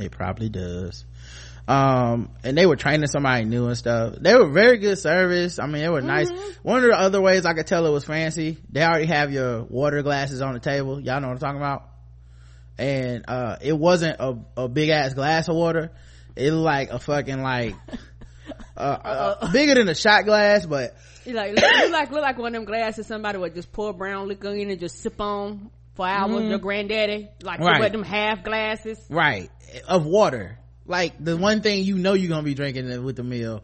It probably does. Um, and they were training somebody new and stuff. They were very good service. I mean, they were nice. One of the other ways I could tell it was fancy, they already have your water glasses on the table. Y'all know what I'm talking about? And, uh, it wasn't a, a big ass glass of water. It was like a fucking like, uh, uh, bigger than a shot glass, but You like, look, you like, look like one of them glasses somebody would just pour brown liquor in and just sip on for hours. Your granddaddy, like. Right. with them half glasses. right of water like the one thing you know you're gonna be drinking with the meal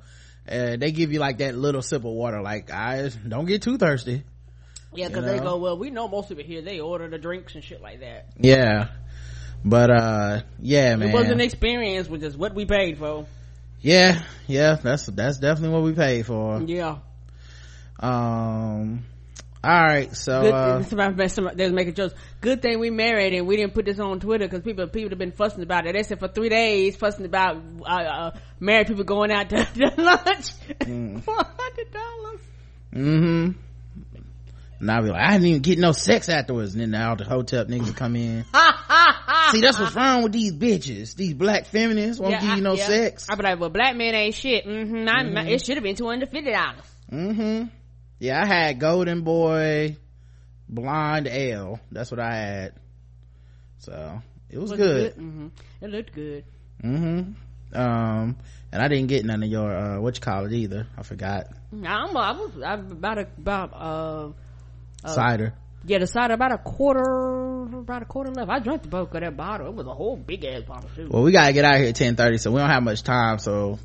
uh, they give you like that little sip of water like i don't get too thirsty Yeah, because You they go, well, we know most of it here. They order the drinks and shit like that. yeah but uh yeah man It wasn't an experience, which is what we paid for. Yeah yeah that's that's definitely what we paid for Yeah. um all right so Good, uh somebody, somebody, they was making jokes. Good thing we married and we didn't put this on Twitter because people people have been fussing about it. They said for three days fussing about uh, uh, married people going out to, to lunch Mm. for hundred dollars. mm-hmm and I'll be like, I didn't even get no sex afterwards. And then all the hotel niggas would come in. See, that's what's wrong with these bitches. These black feminists won't give you no sex. I'd be like, well, black men ain't shit. Mm-hmm. I, It should have been two hundred fifty dollars. Mm-hmm. Yeah, I had Golden Boy Blonde Ale. That's what I had. So it was, good. Mm-hmm. It looked good. Mm-hmm Um, and I didn't get none of your uh, what you call it either. I forgot I'm, I was I'm about a, about uh cider. yeah the cider about a quarter about a quarter left. I drank the bulk of that bottle. It was a whole big ass bottle too. Well, we gotta get out of here at ten thirty, so we don't have much time. So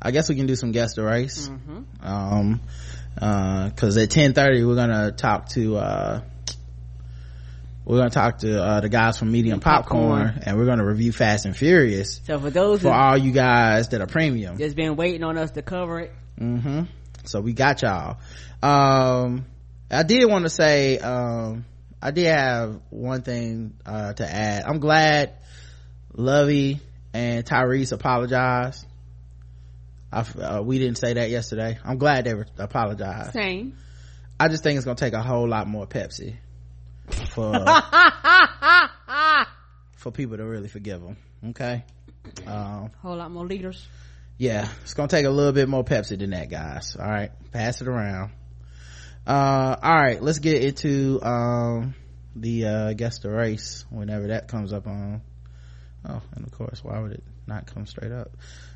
I guess we can do some guest race. Mm-hmm. Um, uh, cause at ten thirty we're gonna talk to uh. We're gonna talk to uh, the guys from Medium Popcorn, Popcorn. and we're gonna review Fast and Furious So for those for all you guys that are premium. just been waiting on us to cover it, hmm So we got y'all. Um, I did want to say, um, I did have one thing, uh, to add. I'm glad Lovey and Tyrese apologized. I, uh, we didn't say that yesterday. I'm glad they were apologized. same. I just think it's gonna take a whole lot more Pepsi for, for people to really forgive them. Okay. Um, Whole lot more leaders. yeah it's gonna take a little bit more pepsi than that guys all right pass it around uh all right let's get into um the uh guess the race whenever that comes up on oh and of course why would it not come straight up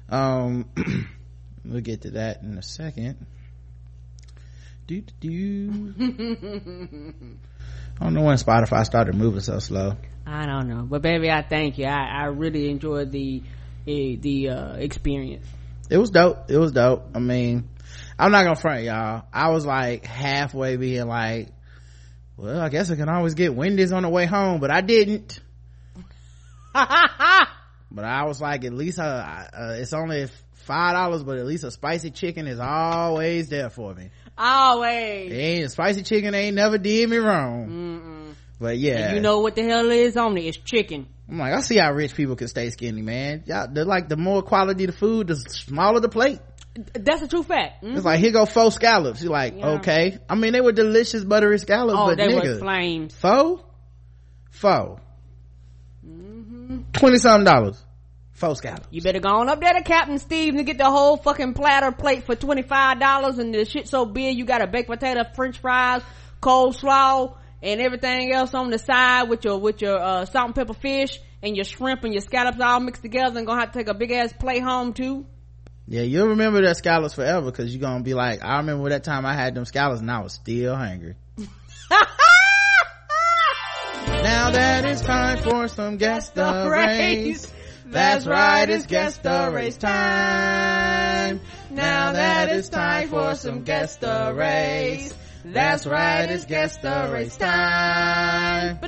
um we'll get to that in a second do do I don't know when Spotify started moving so slow. I don't know, but baby, I thank you. I, I really enjoyed the eh, the uh, experience. It was dope. It was dope. I mean, I'm not gonna front y'all. I was like halfway being like, well, I guess I can always get Wendy's on the way home, but I didn't. but I was like, at least uh, uh, it's only five dollars, but at least a spicy chicken is always there for me. Always. ain't spicy chicken ain't never did me wrong. Mm-mm. But yeah, and you know what the hell is on it? It's chicken. I'm like, I see how rich people can stay skinny, man. Y'all, they're like the more quality the food, the smaller the plate. That's a true fact. Mm-hmm. It's like here go four scallops. You're like, yeah. okay. I mean, they were delicious buttery scallops, oh, but they nigga, were flames. Four, four, mm-hmm. twenty something dollars. Four scallops. You better go on up there to Captain Steve and get the whole fucking platter plate for twenty five dollars, and the shit so big you got a baked potato, French fries, coleslaw, and everything else on the side with your with your uh, salt and pepper fish and your shrimp and your scallops all mixed together, and gonna have to take a big ass plate home too. Yeah, you'll remember that scallops forever because you're gonna be like, I remember that time I had them scallops and I was still hungry. now that it's time for some guest the race. That's right, it's guest the race time. Now that it's time for some guest the race. That's right, it's guest the race time.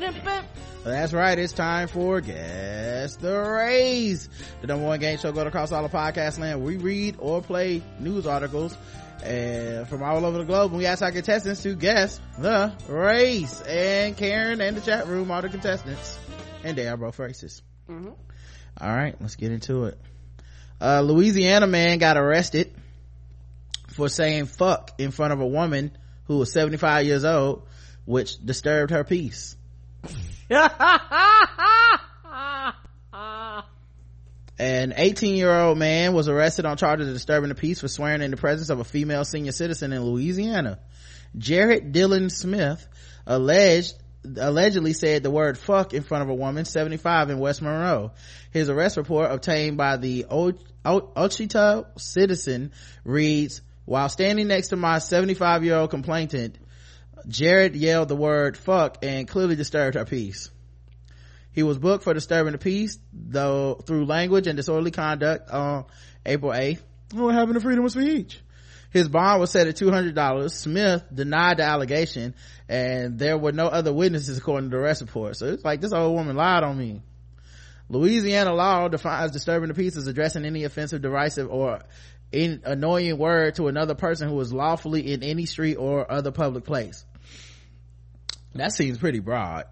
That's right, it's time for Guess the Race. The number one game show going across all the podcast land. We read or play news articles and from all over the globe. And we ask our contestants to guess the race. And Karen and the chat room are the contestants. And they are both races. Mm-hmm. All right, let's get into it. Uh, Louisiana man got arrested for saying fuck in front of a woman who was 75 years old, which disturbed her peace. An 18 year old man was arrested on charges of disturbing the peace for swearing in the presence of a female senior citizen in Louisiana. Jared Dylan Smith alleged allegedly said the word fuck in front of a woman 75 in west monroe his arrest report obtained by the o- o- Ouachita citizen reads while standing next to my 75 year old complainant Jared yelled the word fuck and clearly disturbed her peace. He was booked for disturbing the peace, though through language and disorderly conduct on April 8th. What happened to freedom of speech? His bond was set at $200. Smith denied the allegation and there were no other witnesses according to the arrest report. So it's like this old woman lied on me. Louisiana law defines disturbing the peace as addressing any offensive, derisive, or in annoying word to another person who is lawfully in any street or other public place. That seems pretty broad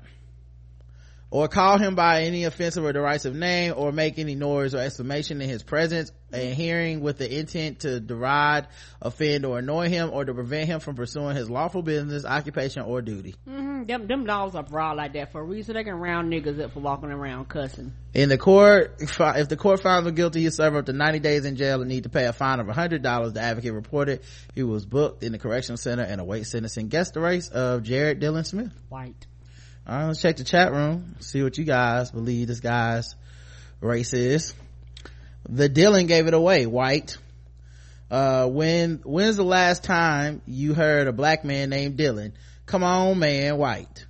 or call him by any offensive or derisive name or make any noise or exclamation in his presence and hearing with the intent to deride, offend, or annoy him or to prevent him from pursuing his lawful business, occupation, or duty. Mm-hmm. Them, them laws are broad like that for a reason. They can round niggas up for walking around cussing. In the court, if the court finds him guilty, he'll serve up to 90 days in jail and need to pay a fine of $100. The advocate reported he was booked in the correctional center and await sentencing. Guess the race of Jared dylan Smith. White right let's check the chat room. See what you guys believe this guy's race is. The dylan gave it away white. Uh when when's the last time you heard a black man named dylan? Come on man white.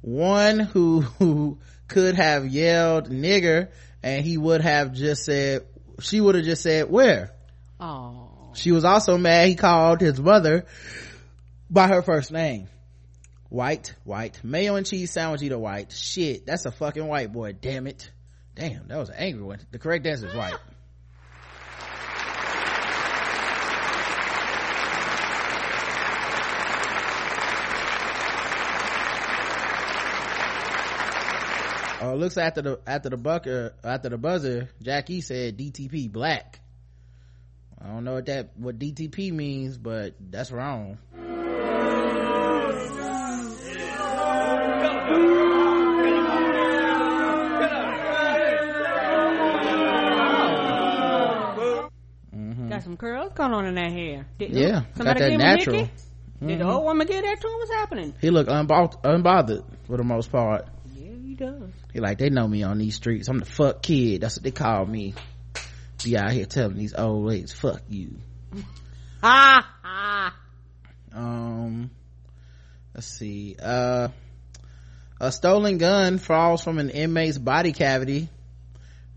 One who who could have yelled nigger and he would have just said she would have just said where? Oh she was also mad he called his mother by her first name White, white. Mayo and cheese sandwich eater white. Shit, that's a fucking white boy, damn it. Damn, that was an angry one. The correct answer is white. Oh, looks after the after the bucker uh, after the buzzer, Jackie said DTP black. I don't know what that what DTP means, but that's wrong. Curls going on in that hair. Didn't yeah, got that natural. Did the old woman get that to him? What's happening? He looked unbo- unbothered for the most part. Yeah, he does. He like, they know me on these streets. I'm the fuck kid. That's what they call me. Be out here telling these old ladies, fuck you. Ha ha. Um, let's see. Uh, a stolen gun falls from an inmate's body cavity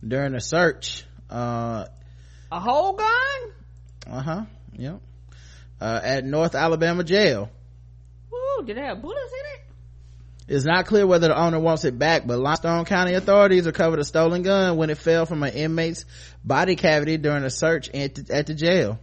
during a search. Uh, A whole gun? Uh-huh. Yep. Uh, at North Alabama jail. Ooh, did it have bullets in it? It's not clear whether the owner wants it back, but Limestone County authorities recovered a stolen gun when it fell from an inmate's body cavity during a search at the, at the jail.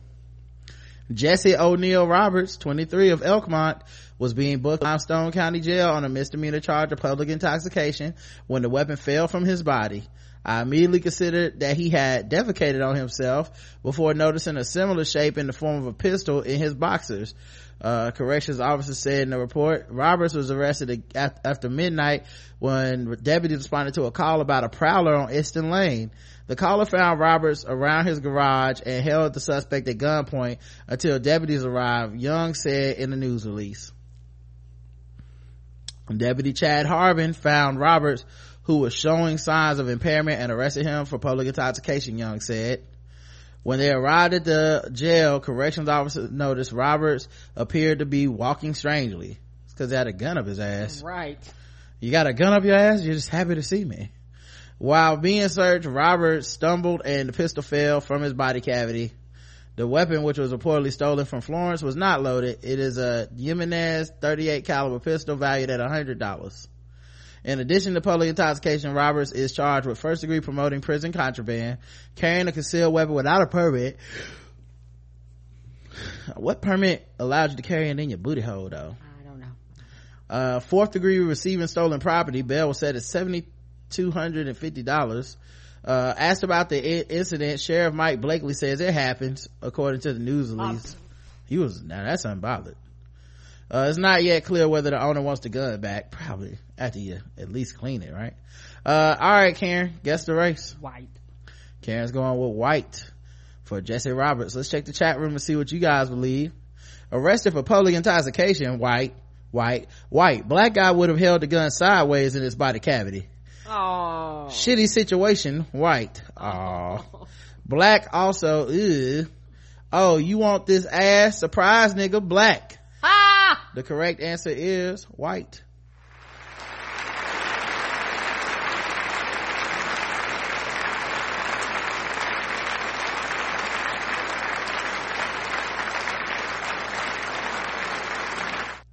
Jesse O'Neill Roberts, 23 of Elkmont, was being booked in Limestone County Jail on a misdemeanor charge of public intoxication when the weapon fell from his body. I immediately considered that he had defecated on himself before noticing a similar shape in the form of a pistol in his boxers. Uh, corrections officer said in the report, Roberts was arrested after midnight when deputies responded to a call about a prowler on Easton Lane. The caller found Roberts around his garage and held the suspect at gunpoint until deputies arrived, Young said in the news release. Deputy Chad Harbin found Roberts, who was showing signs of impairment and arrested him for public intoxication, Young said. When they arrived at the jail, corrections officers noticed Roberts appeared to be walking strangely. It's cause he had a gun up his ass. Right. You got a gun up your ass? You're just happy to see me. While being searched, Roberts stumbled and the pistol fell from his body cavity. The weapon, which was reportedly stolen from Florence, was not loaded. It is a Jimenez 38 caliber pistol valued at $100. In addition to public intoxication, Roberts is charged with first degree promoting prison contraband, carrying a concealed weapon without a permit. What permit allowed you to carry it in your booty hole though? I don't know. Uh, fourth degree receiving stolen property, bail was set at $7,250. Uh, asked about the I- incident, Sheriff Mike Blakely says it happens, according to the news release. He was, now that's unbothered. Uh, it's not yet clear whether the owner wants the gun back. Probably after you at least clean it, right? Uh, alright, Karen, guess the race. White. Karen's going with white for Jesse Roberts. Let's check the chat room and see what you guys believe. Arrested for public intoxication, white, white, white. Black guy would have held the gun sideways in his body cavity. Oh. Shitty situation, white. Aw. Black also, ugh. Oh, you want this ass? Surprise nigga, black. The correct answer is white.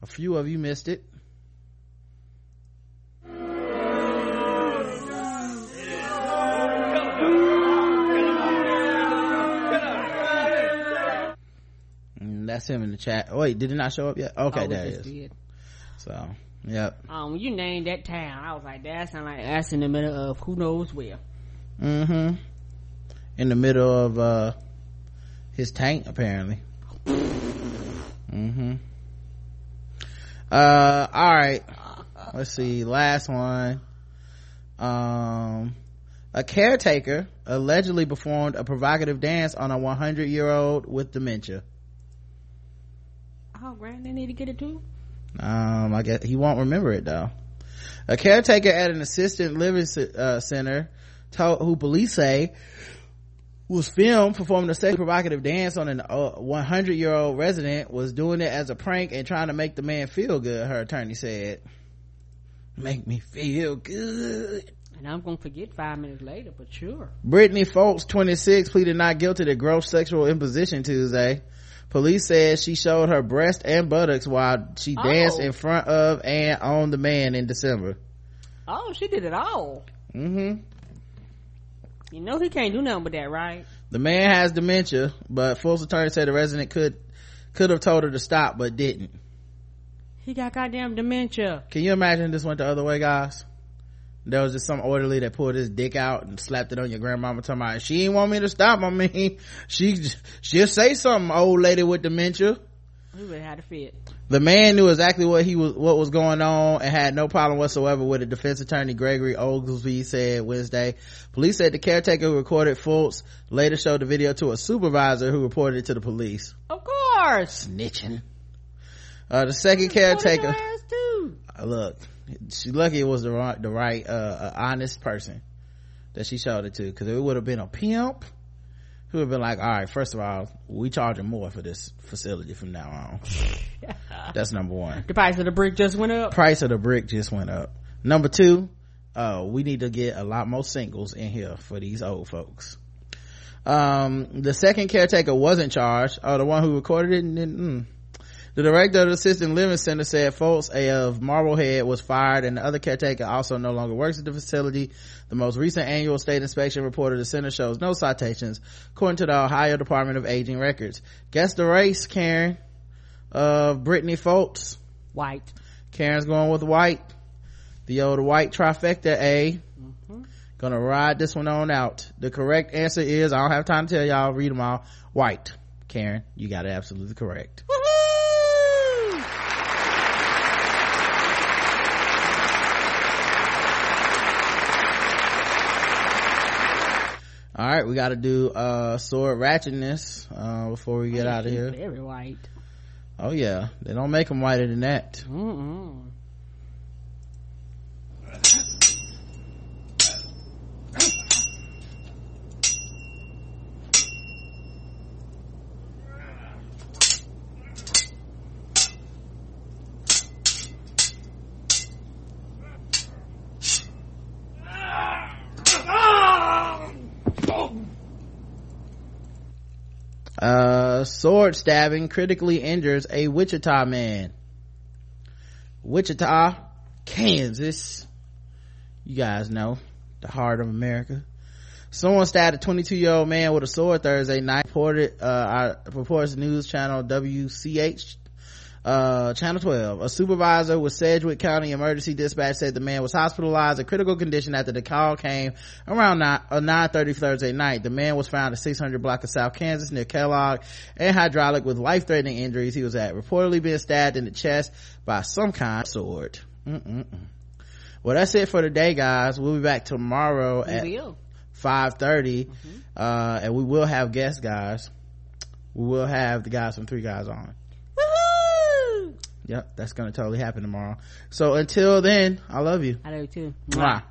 A few of you missed it. That's him in the chat. Oh, wait, did it not show up yet? Okay, Oh, there it is. did. So, yep. Um, you named that town, I was like, that sound like that's in the middle of who knows where. Mm-hmm. In the middle of, uh, his tank, apparently. mm-hmm. Uh, alright. Let's see. Last one. Um, a caretaker allegedly performed a provocative dance on a 100 year old with dementia. Oh, Grand, they need to get it too. Um, I guess he won't remember it though. A caretaker at an assisted living uh, center told, who police say was filmed performing a sexually provocative dance on an 100 year old resident was doing it as a prank and trying to make the man feel good, her attorney said. Make me feel good. And I'm gonna forget five minutes later, but sure. Brittany Foltz, 26, pleaded not guilty to gross sexual imposition Tuesday. Police said she showed her breast and buttocks while she Oh. danced in front of and on the man in December. Oh, she did it all. Mm hmm You know he can't do nothing but that, right? The man has dementia, but Foltz' attorney said the resident could could have told her to stop, but didn't. He got goddamn dementia. Can you imagine this went the other way, guys? There was just some orderly that pulled his dick out and slapped it on your grandmama talking about, she didn't want me to stop. I mean, she, she'll say something, old lady with dementia. He would have had a fit. The man knew exactly what he was, what was going on and had no problem whatsoever with it. Defense attorney Gregory Oglesby said Wednesday. Police said the caretaker who recorded Foltz later showed the video to a supervisor who reported it to the police. Of course. Snitching. uh, the second caretaker uh, look she lucky it was the right the right uh, honest person that she showed it to. Because it would have been a pimp who would have been like all right first of all we charging more for this facility from now on. That's number one. The price of the brick just went up. price of the brick just went up. Number two uh we need to get a lot more singles in here for these old folks. Um the second caretaker wasn't charged oh the one who recorded it and didn't mm. The director of the assisted living center said Foltz a of Marblehead was fired and the other caretaker also no longer works at the facility. The most recent annual state inspection report of the center shows no citations, according to the Ohio Department of Aging Records. Guess the race, Karen, of Brittany Foltz. White. Karen's going with white. The old white trifecta, A. Mm-hmm. Gonna ride this one on out. The correct answer is, I don't have time to tell y'all, read them all. White. Karen, you got it absolutely correct. All right, we got to do uh sword ratchetness uh before we get out of here. Very white. Oh yeah, they don't make them whiter than that. Mm-mm. Uh, sword stabbing critically injures a Wichita man. Wichita, Kansas. You guys know the heart of America. Someone stabbed a 22 year old man with a sword Thursday night. Reported, uh, reports news channel WCH, uh, channel 12. A supervisor with Sedgwick County Emergency Dispatch said the man was hospitalized in critical condition after the call came around 9, uh, 9.30 Thursday night. The man was found at 600 block of South Kansas near Kellogg and Hydraulic with life-threatening injuries he was at, reportedly being stabbed in the chest by some kind of sword. Mm-mm-mm. Well, that's it for today, guys. We'll be back tomorrow We at will. 5.30 uh and we will have guests guys we will have the guys from three guys on! Yep that's gonna totally happen tomorrow so until then i love you I love you too. Mwah.